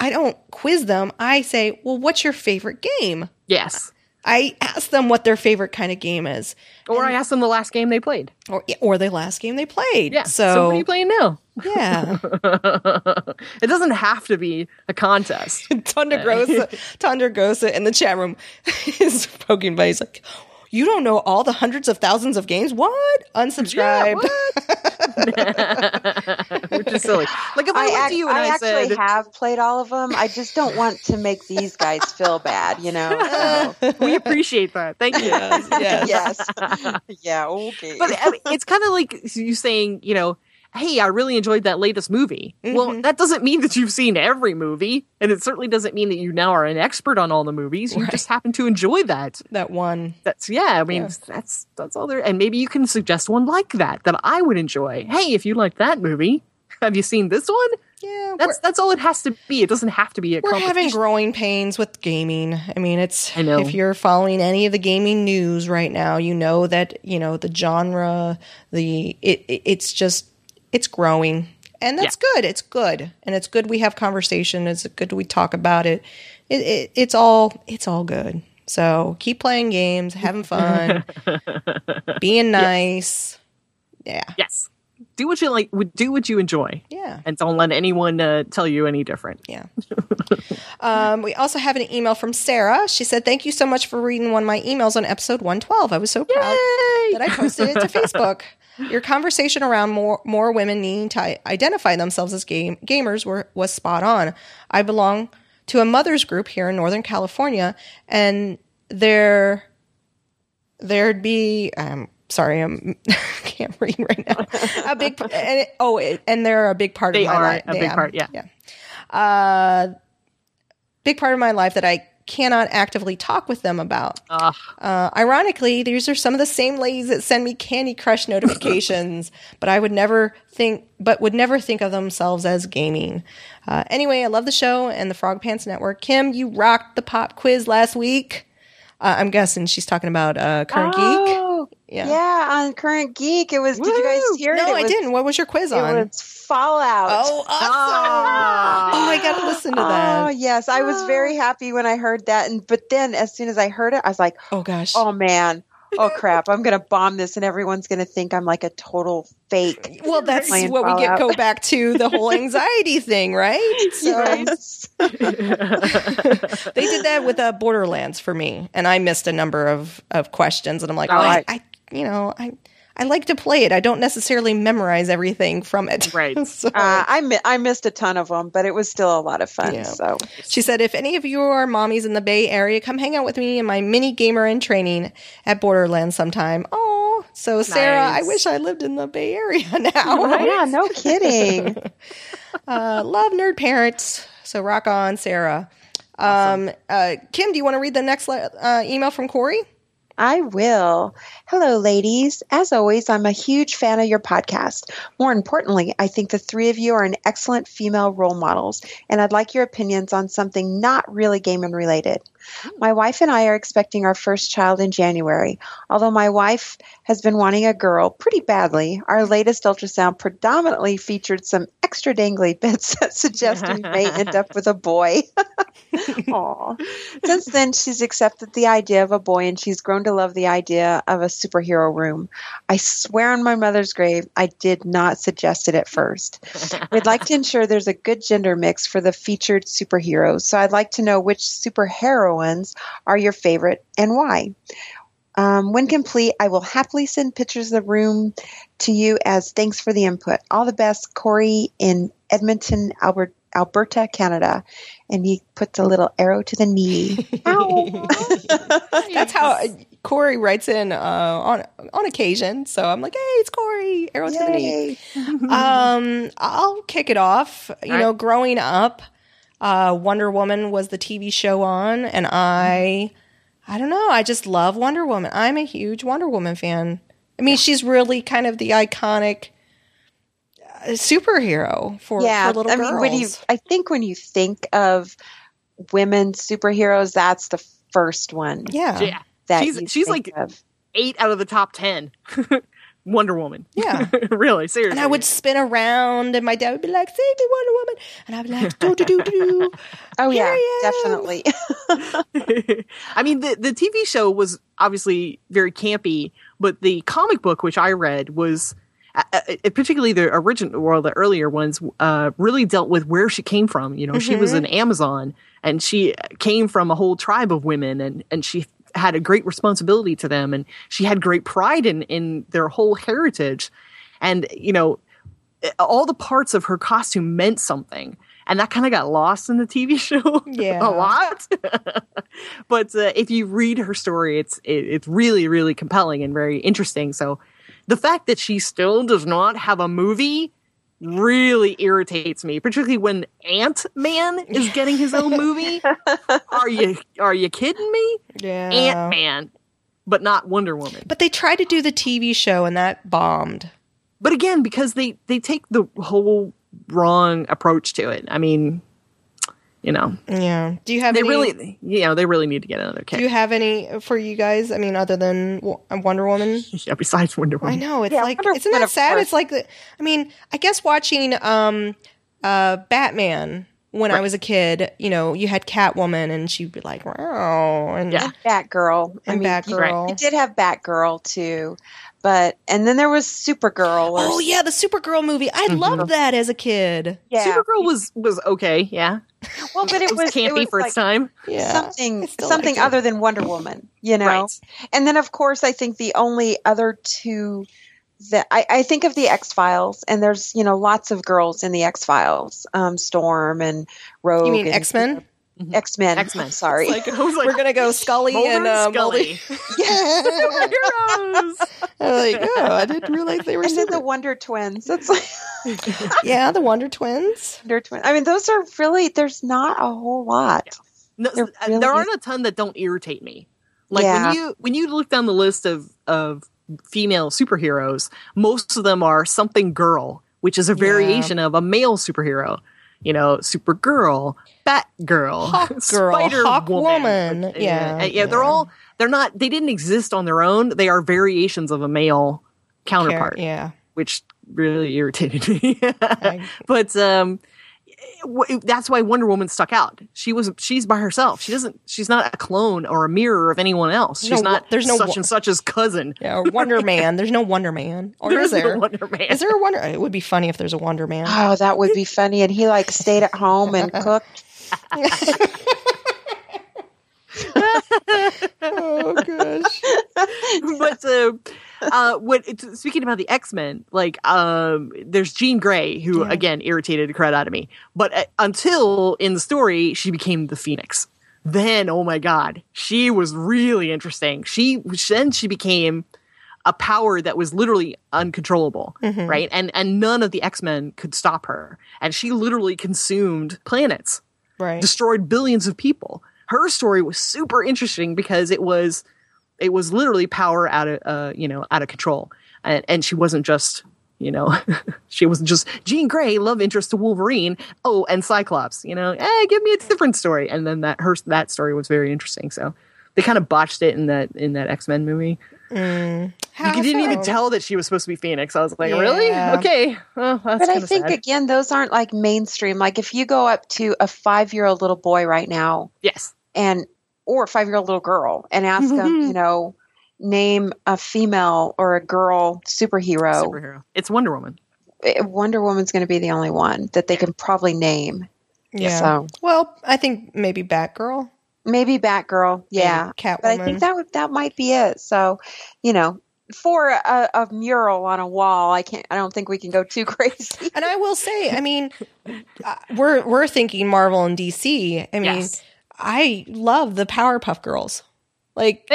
I don't quiz them. I say, "Well, what's your favorite game?" Yes. I ask them what their favorite kind of game is, Or I asked them the last game they played. or or the last game they played. Yeah. So, what are you playing now? yeah, it doesn't have to be a contest. Tundra Tundra Gosa in the chat room is poking by. He's like, "You don't know all the hundreds of thousands of games? What? Unsubscribe." Which is silly. Like if I, I, went ac- to you and I I, actually said, have played all of them. I just don't want to make these guys feel bad, you know. So, "We appreciate that, thank you." yes. yes. yeah. Okay. But I mean, it's kind of like you saying, you know, "Hey, I really enjoyed that latest movie." Well, mm-hmm. that doesn't mean that you've seen every movie, and it certainly doesn't mean that you now are an expert on all the movies. You just happen to enjoy that. That one. That's yeah. I mean, Yeah. that's that's all there. And maybe you can suggest one like that that I would enjoy. Hey, if you like that movie, have you seen this one? Yeah, That's that's all it has to be. It doesn't have to be a we're having growing pains with gaming. I mean, it's I know. if you're following any of the gaming news right now, you know that you know the genre, the it, it it's just it's growing, and that's good. It's good, and it's good we have conversation. It's good we talk about it. It, it it's all it's all good. So keep playing games, having fun, being nice. Yeah. yes. Do what you like. Do what you enjoy. Yeah. And don't let anyone uh, tell you any different. Yeah. um, we also have an email from Sarah. She said, Thank you so much for reading one of my emails on episode 112. I was so proud that I posted it to Facebook. Your conversation around more more women needing to identify themselves as game, gamers were, was spot on. I belong to a mother's group here in Northern California, and there there'd be um sorry i'm can't read right now a big and it, oh it, and they're a big part They of my are life a big part, yeah. yeah uh big part of my life that i cannot actively talk with them about uh, ironically, these are some of the same ladies that send me Candy Crush notifications, but I would never think, but would never think of themselves as gaming. Uh, anyway, I love the show and the Frog Pants Network. Kim, you rocked the pop quiz last week. Uh, I'm guessing she's talking about uh, Current Geek. Oh, Yeah. yeah. on Current Geek. It was. Did you guys Woo! hear it? No, it I was, didn't. What was your quiz on? It was Fallout. oh, awesome! Oh, I gotta listen to that. Oh yes, I was very happy when I heard that, and but then as soon as I heard it, I was like, Oh gosh. "Oh man, oh crap, I'm gonna bomb this, and everyone's gonna think I'm like a total fake." well, that's what we get. Go back to the whole anxiety thing, right? So Yes. they did that with uh, Borderlands for me, and I missed a number of of questions, and I'm like, Oh, well, I, I- I, you know, I. I like to play it. I don't necessarily memorize everything from it. Right. so, Uh, I mi- I missed a ton of them, but it was still a lot of fun. Yeah. So She said, if any of you are mommies in the Bay Area, come hang out with me in my mini gamer in training at Borderlands sometime. Oh, so Sarah, I wish I lived in the Bay Area now. yeah, no kidding. uh, love nerd parents. So rock on, Sarah. Um, uh, Kim, do you want to read the next le- uh, email from Corey? I will. Hello, ladies. As always, I'm a huge fan of your podcast. More importantly, I think the three of you are an excellent female role models, and I'd like your opinions on something not really gaming related. My wife and I are expecting our first child in January. Although my wife has been wanting a girl pretty badly, our latest ultrasound predominantly featured some extra dangly bits that suggest we may end up with a boy. Aw. Since then, she's accepted the idea of a boy and she's grown to love the idea of a superhero room. I swear on my mother's grave, I did not suggest it at first. We'd like to ensure there's a good gender mix for the featured superheroes, so I'd like to know which superheroines are your favorite and why. Um, when complete, I will happily send pictures of the room to you as thanks for the input. All the best, Corey in Edmonton, Albert, Alberta, Canada. And he puts a little arrow to the knee. That's how Corey writes in uh, on on occasion. So I'm like, hey, it's Corey. Arrow to the knee. Um, I'll kick it off. You All know, right. growing up, uh, Wonder Woman was the TV show on, and I, I don't know, I just love Wonder Woman. I'm a huge Wonder Woman fan. I mean, she's really kind of the iconic uh, superhero for, yeah, for little I girls. mean, when you, I think when you think of women superheroes, that's the first one yeah, Yeah. that she's you she's think like of. eight out of the top ten. Wonder Woman. Yeah. really, seriously. and I would spin around, and my dad would be like, "Save me, Wonder Woman," and I'd be like, "Do do do do." Oh yeah, definitely. I mean, the the TV show was obviously very campy, but the comic book which I read was. Uh, uh, particularly the original or the earlier ones uh, really dealt with where she came from you know she was an amazon and she came from a whole tribe of women and and she had a great responsibility to them and she had great pride in in their whole heritage. And you know all the parts of her costume meant something and that kind of got lost in the tv show Yeah. a lot. But uh, if you read her story it's it, it's really really compelling and very interesting. So the fact that she still does not have a movie really irritates me particularly when ant-man is getting his own movie. Are you are you kidding me? Yeah, ant-man but not wonder woman. But they tried to do the TV show, and that bombed. but again because they they take the whole wrong approach to it. I mean you know Yeah. Do you have they any, really you know they really need to get another kick Do you have any for you guys? I mean, other than Wonder Woman? yeah, besides wonder I woman know it's Yeah, like Wonder isn't that sad? course. It's like the. I mean, I guess watching um, uh, Batman when I was a kid, you know, you had Catwoman and she'd be like, wow. And Yeah. Batgirl. And you- Batgirl. You did have Batgirl too, but and then there was Supergirl. Or, Oh, yeah, the Supergirl movie. I loved that as a kid. yeah. Supergirl was was okay. Yeah, well, but it it was was campy it was for like its time. Yeah. something I something other than Wonder Woman, you know. Right. And then of course I think the only other two that I, I think of the X Files, and there's you know lots of girls in the X Files, um, Storm and Rogue. You mean and- X Men? X Men. X-Men. Sorry. Like, like, We're gonna go Scully Mulder and uh, Mulder. Scully. yeah. Superheroes. I'm like, oh, I didn't realize they were and then the Wonder Twins. That's like yeah, the Wonder Twins. Wonder Twins. I mean, those are really. There's not a whole lot. No, There uh, really there aren't a ton that don't irritate me. Like Yeah. when you when you look down the list of of female superheroes, most of them are something girl, which is a variation of a male superhero. You know, Supergirl, Batgirl, Hawkgirl, Spider Hawkwoman. Woman. Yeah, yeah, yeah. They're all they're not. They didn't exist on their own. They are variations of a male counterpart Yeah. which really irritated me. but um, that's why Wonder Woman stuck out. She was she's by herself. She doesn't. She's not a clone or a mirror of anyone else. She's No, not. there's no such wo- and as cousin. Yeah, or Wonder Man. There's no Wonder Man. Or There is is no there? Wonder Man. Is there a Wonder? It would be funny if there's a Wonder Man. Oh, that would be funny. And he like stayed at home and cooked. oh gosh. but uh, uh, what it's- speaking about the X Men, like um, there's Jean Grey, who again irritated the crap out of me. But uh, until in the story, she became the Phoenix. Then, oh my god, she was really interesting. She then she became a power that was literally uncontrollable, right? And and none of the X Men could stop her, and she literally consumed planets Right. destroyed billions of people. Her story was super interesting because it was it was literally power out of uh, you know out of control, and, and she wasn't just you know she wasn't just Jean Grey, love interest to Wolverine. Oh, and Cyclops. You know, eh, give me a different story. And then that her that story was very interesting. So they kind of botched it in that in that X Men movie. How you didn't even tell that she was supposed to be Phoenix. I was like, really? Okay, well, that's But I think sad. again, those aren't like mainstream. Like if you go up to a five year old little boy right now yes, and or a five year old little girl and ask them, you know, name a female or a girl superhero, superhero. It's Wonder Woman. Wonder Woman's going to be the only one that they can probably name. Yeah. So Well, I think maybe Batgirl. maybe Batgirl, yeah. Catwoman. But I think that would that might be it. So, you know, for a, a mural on a wall, I can't. I don't think we can go too crazy. And I will say, I mean, uh, we're we're thinking Marvel and DC. I mean, Yes. I love the Powerpuff Girls. Like,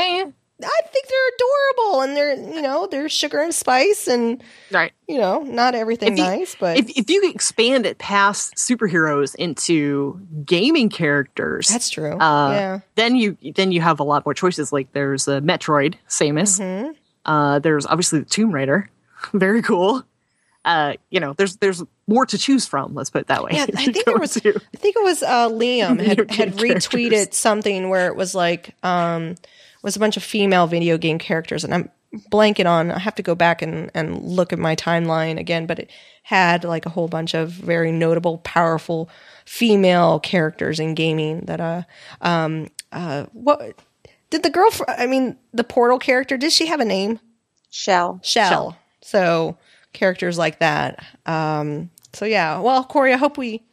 I think they're adorable, and they're you know they're sugar and spice, and right. you know not everything you- nice, but if, if you expand it past superheroes into gaming characters, that's true. uh, yeah. then you then you have a lot more choices. Like there's a Metroid, Samus. Mm-hmm. Uh, there's obviously the Tomb Raider, very cool. Uh, you know, there's there's more to choose from. Let's put it that way. Yeah, I think go there was. to- I think it was uh, Liam had, had retweeted characters. something where it was like um, was a bunch of female video game characters, and I'm blanking on. I have to go back and and look at my timeline again, but it had like a whole bunch of very notable, powerful female characters in gaming. That uh um uh what did the girl? fr- I mean, the Portal character. Did she have a name? Chell. Chell. Chell. So characters like that. Um, so yeah. Well, Corey, I hope we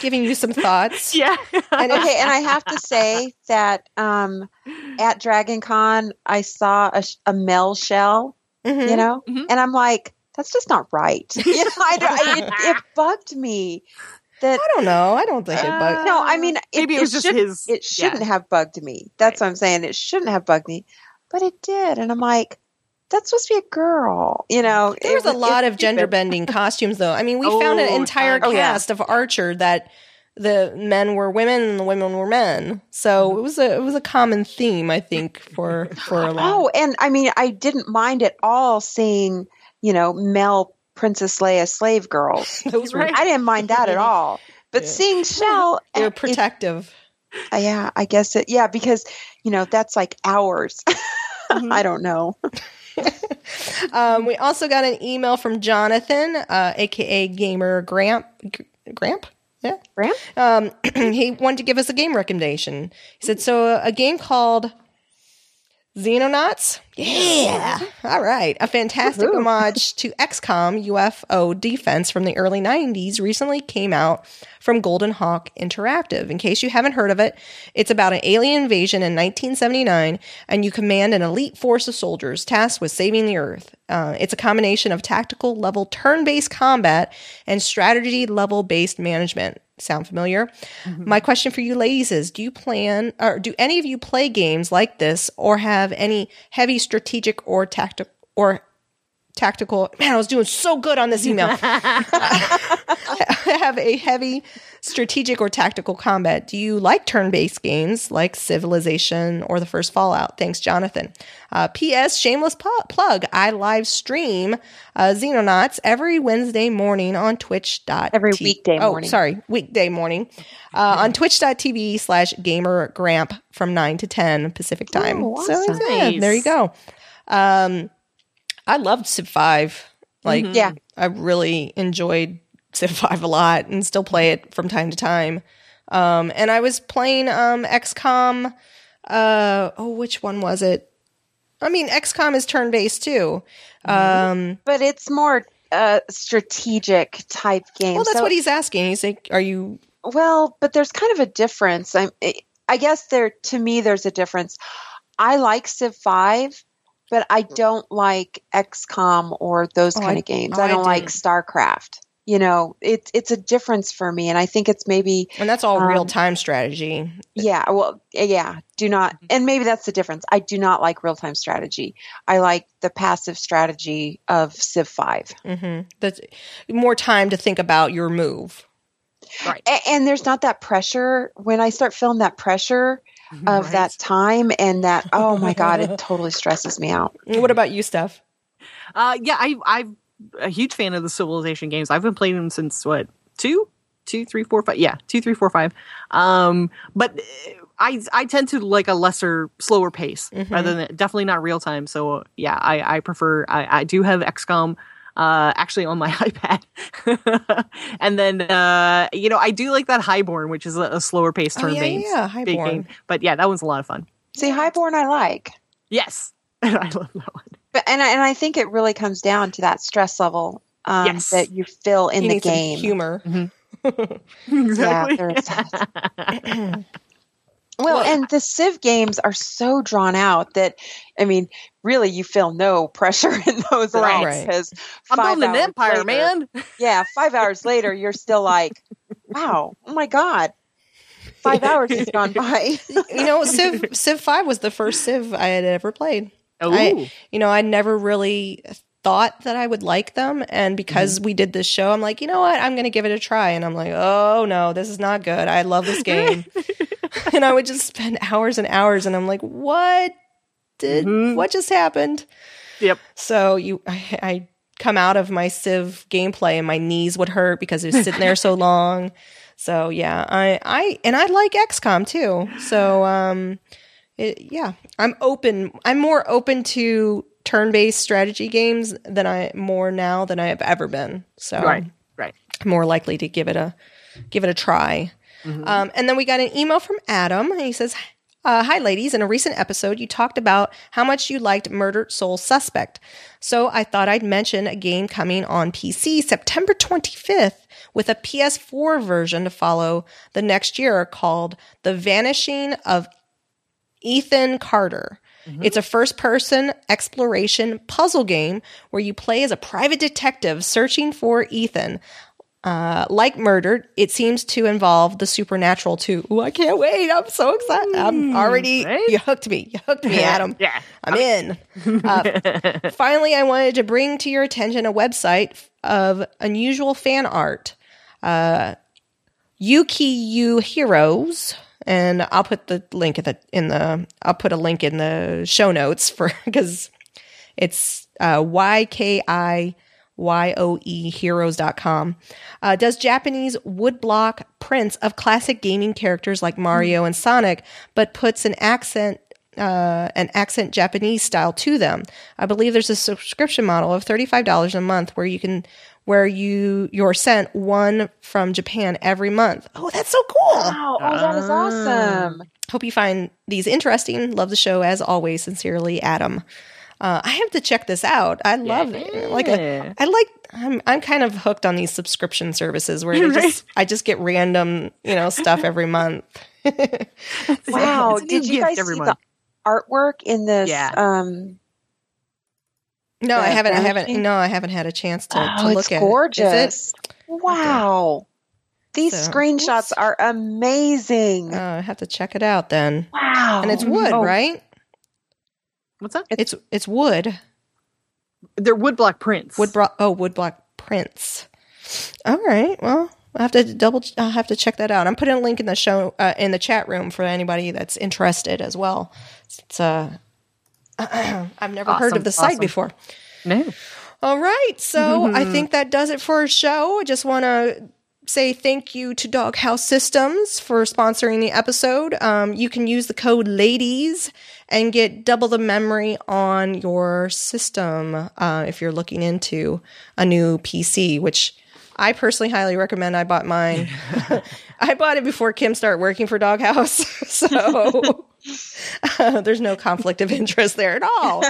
giving you some thoughts. yeah, And Okay, and I have to say that um, at Dragon Con, I saw a, sh- a Mel Chell, Mhm. you know, Mhm. and I'm like, that's just not right. you know, I, I- it, it bugged me that. I don't know. I don't think it, but No, I mean, Maybe it was just shouldn't- his- It shouldn't yeah. have bugged me. That's what I'm saying. It shouldn't have bugged me, but it did, and I'm like, that's supposed to be a girl, you know. there was it a lot of gender bending costumes, though. I mean, we found an Oh, entire. Oh, yeah. cast of Archer that the men were women and the women were men. So Mm-hmm. it was a it was a common theme, I think, for for a lot. Oh, and I mean, I didn't mind at all seeing, you know, Mel Princess Leia slave girls. those were Right. I didn't mind that at all. But seeing Chell, they were it- protective. uh, yeah, I guess it. Yeah, because you know that's like hours. Mm-hmm. I don't know. Um, we also got an email from Jonathan, uh, aka Gamer Gramp. Gramp? Yeah. Graham? Um, he wanted to give us a game recommendation. He said, so a game called Xenonauts? Yeah. All right. A fantastic homage to XCOM UFO defense from the early 90s recently came out from Golden Hawk Interactive. In case you haven't heard of it, it's about an alien invasion in 1979, and you command an elite force of soldiers tasked with saving the Earth. Uh, it's a combination of tactical level turn based combat and strategy level based management. Sound familiar? Mm-hmm. My question for you ladies is do you plan or do any of you play games like this or have any heavy strategic or tactical or tactical man i was doing so good on this email. I have a heavy strategic or tactical combat. Do you like turn-based games like civilization or the first fallout? Thanks jonathan. Uh, ps shameless pu- plug. I live stream uh, xenonauts every wednesday morning on twitch Every weekday oh morning. sorry weekday morning. Uh, on twitch.tv slash gamer gramp from 9 to 10 pacific time. Oh, so yeah, Nice. there you go. Um, I loved Civ 5. Like, Yeah. I really enjoyed Civ 5 a lot and still play it from time to time. Um, and I was playing um, XCOM. Uh, oh, which one was it? I mean, XCOM is turn based too. Um, But it's more uh, strategic type game. well, that's So- what he's asking. He's like, "Are you?" Well, but there's kind of a difference. I'm, I guess there to me there's a difference. I like Civ Five, but I don't like XCOM or those Oh, kind I- of games. oh, I I don't like. StarCraft. You know, it's it's a difference for me, and I think it's maybe And that's all Um, real time strategy. yeah. Well, yeah. Do not, and maybe that's the difference. I do not like real time strategy. I like the passive strategy of Civ Five. hmm That's more time to think about your move. Right. And there's not that pressure when i start feeling that pressure of Right. that time and that oh my god it totally stresses me out What about you, Steph? Uh, yeah, I, I'm a huge fan of the Civilization games. I've been playing them since what two, two, three, four, five. Yeah, two, three, four, five. Um, but uh, I I tend to like a lesser, slower pace rather than definitely not real time. So yeah, I I prefer. I, I do have XCOM. Uh, actually on my iPad, and then uh, you know I do like that Highborn, which is a, a slower paced Oh, turn yeah, based yeah, yeah, Highborn. But yeah, that one's a lot of fun. see highborn i like Yes, I love that one. but and I, and I think it really comes down to that stress level um, Yes. that you feel in You the need some game humor. Exactly. Yeah, there's well and the civ games are so drawn out that i mean really you feel no pressure in those at Right. Because I'm building an empire, later- man. yeah five hours later you're still like wow oh my god five hours has gone by you know, Civ Civ Five was the first Civ I had ever played. Ooh. I, you know, I never really thought that I would like them, and because mm-hmm. we did this show, I'm like, you know what, I'm going to give it a try, and I'm like, oh no, this is not good. I love this game, and I would just spend hours and hours, and I'm like, what did what just happened? Yep. So you, I, I come out of my Civ gameplay, and my knees would hurt because it was sitting there so long. So yeah, I, I, and I like XCOM too. So um, it, yeah, I'm open. I'm more open to turn-based strategy games than I more now than I have ever been. So Right. Right. More likely to give it a give it a try. Um, and then we got an email from Adam. And he says, uh, "Hi, ladies. In a recent episode, you talked about how much you liked Murdered Soul Suspect. So I thought I'd mention a game coming on PC September 25th with a PS4 version to follow the next year called The Vanishing of Ethan Carter. It's a first person exploration puzzle game where you play as a private detective searching for Ethan. Uh, like Murdered, it seems to involve the supernatural too. Ooh, I can't wait. I'm so excited. I'm already, right? you hooked me. You hooked me, Adam. Yeah. I'm in. Uh, finally, I wanted to bring to your attention a website of unusual fan art. Uh, Yuki Heroes, and I'll put the link at the in the I'll put a link in the show notes for because it's uh, Y K I Y O E heroes.com. Uh, does Japanese woodblock prints of classic gaming characters like Mario and Sonic, but puts an accent uh, an accent Japanese style to them. I believe there's a subscription model of $35 a month where you can where you you're sent one from Japan every month. Oh, that's so cool. Wow. Oh, that is awesome. Hope you find these interesting. Love the show as always. Sincerely, Adam. Uh, I have to check this out. I love it. Like a, I like. I'm I'm kind of hooked on these subscription services where they just I just get random you know stuff every month. Wow. It's a new Did you gift guys every see month. the artwork in this? Yeah. Um, No, I haven't. I haven't. No, I haven't had a chance to, oh, to look it's at gorgeous. it. Wow. These So- screenshots are amazing. Uh, I have to check it out then. wow. And it's wood, Oh, right? What's that? It's it's wood. They're woodblock prints. Wood bro- oh woodblock prints. All right. Well, I have to double. I'll have to check that out. I'm putting a link in the show uh, in the chat room for anybody that's interested as well. It's uh, I've never heard of the site before. No. All right. So I think that does it for our show. I just want to say thank you to Doghouse Systems for sponsoring the episode. Um, you can use the code LADIES and get double the memory on your system uh, if you're looking into a new PC, which I personally highly recommend. I bought mine. I bought it before Kim started working for Doghouse. So. there's no conflict of interest there at all.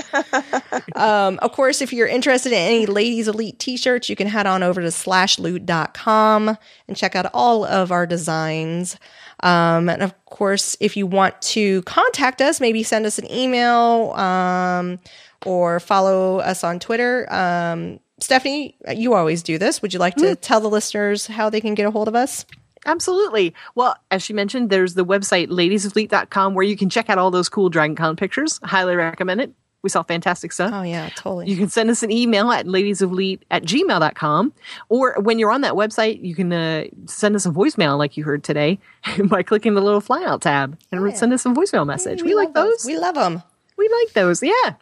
Um, of course, if you're interested in any Ladies of Leet t shirts, you can head on over to slashloot.com and check out all of our designs. Um, and of course, if you want to contact us, maybe send us an email um, or follow us on Twitter. Um, Stephanie, you always do this. Would you like to tell the listeners how they can get a hold of us? Absolutely. Well, as she mentioned, there's the website ladiesofleet.com where you can check out all those cool Dragon Con pictures. Highly recommend it. We saw fantastic stuff. Oh, yeah, totally. You can send us an email at ladiesofleet at gmail.com. Or when you're on that website, you can uh, send us a voicemail like you heard today by clicking the little flyout tab and send us a voicemail message. We, like love those. We love them. We like those, yeah.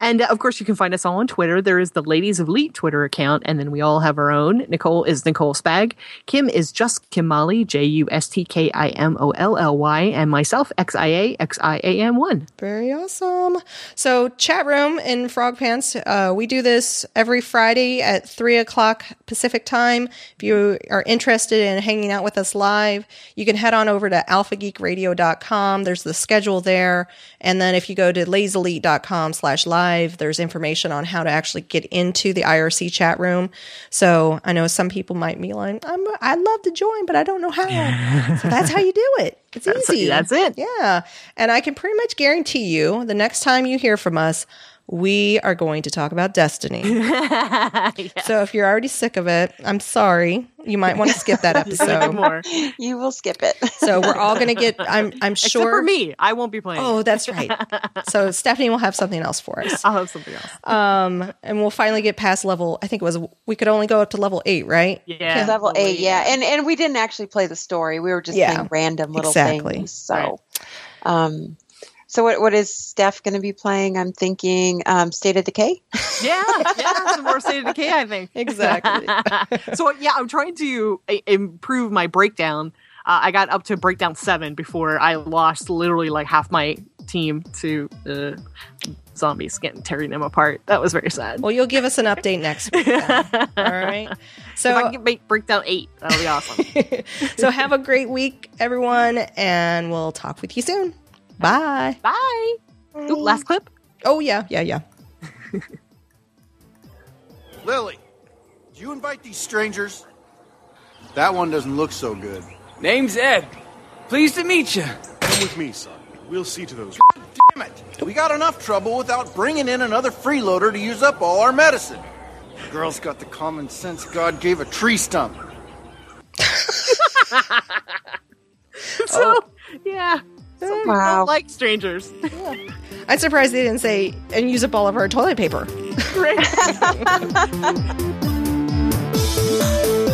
And uh, of course, you can find us all on Twitter. There is the Ladies of Leet Twitter account, and then we all have our own. Nicole is Nicole Spag. Kim is just Kim Molly, J U S T K I M O L L Y, and myself, X I A X I A M 1. Very awesome. So, chat room in Frog Pants. Uh, we do this every Friday at three o'clock Pacific time. If you are interested in hanging out with us live, you can head on over to alphageekradio.com. There's the schedule there. And then if you go to ladiesofleet.com slash live, there's information on how to actually get into the IRC chat room. So I know some people might be like, I'm, I'd love to join, but I don't know how. so that's how you do it. It's easy. that's it. Yeah. And I can pretty much guarantee you the next time you hear from us, we are going to talk about Destiny. So if you're already sick of it, I'm sorry. You might want to skip that episode. You will skip it. so we're all going to get, I'm, I'm Except sure. for me. I won't be playing. Oh, that's right. So Stephanie will have something else for us. I'll have something else. Um, and we'll finally get past level, I think it was, we could only go up to level eight, right? yeah. Level eight, yeah. And and we didn't actually play the story. We were just Yeah. playing random little Exactly. things. So um so what what is Steph gonna be playing? I'm thinking um State of Decay. Yeah, yeah, some more state of decay, I think. Exactly. so yeah, I'm trying to uh, improve my breakdown. Uh, I got up to breakdown seven before I lost literally like half my team to uh, zombies getting tearing them apart. That was very sad. Well, you'll give us an update next week. then. All right. if I So, can get make breakdown eight, that'll be awesome. so have a great week, everyone, and we'll talk with you soon. Bye. Bye. Ooh, last clip. Oh, yeah, yeah, yeah. Lily, did you invite these strangers? That one doesn't look so good. Name's Ed. Pleased to meet you. Come with me, son. We'll see to those. Damn it! We got enough trouble without bringing in another freeloader to use up all our medicine. The girl's got the common sense God gave a tree stump. So oh. yeah, Wow. don't like strangers. I'm surprised they didn't say and use up all of our toilet paper. Right.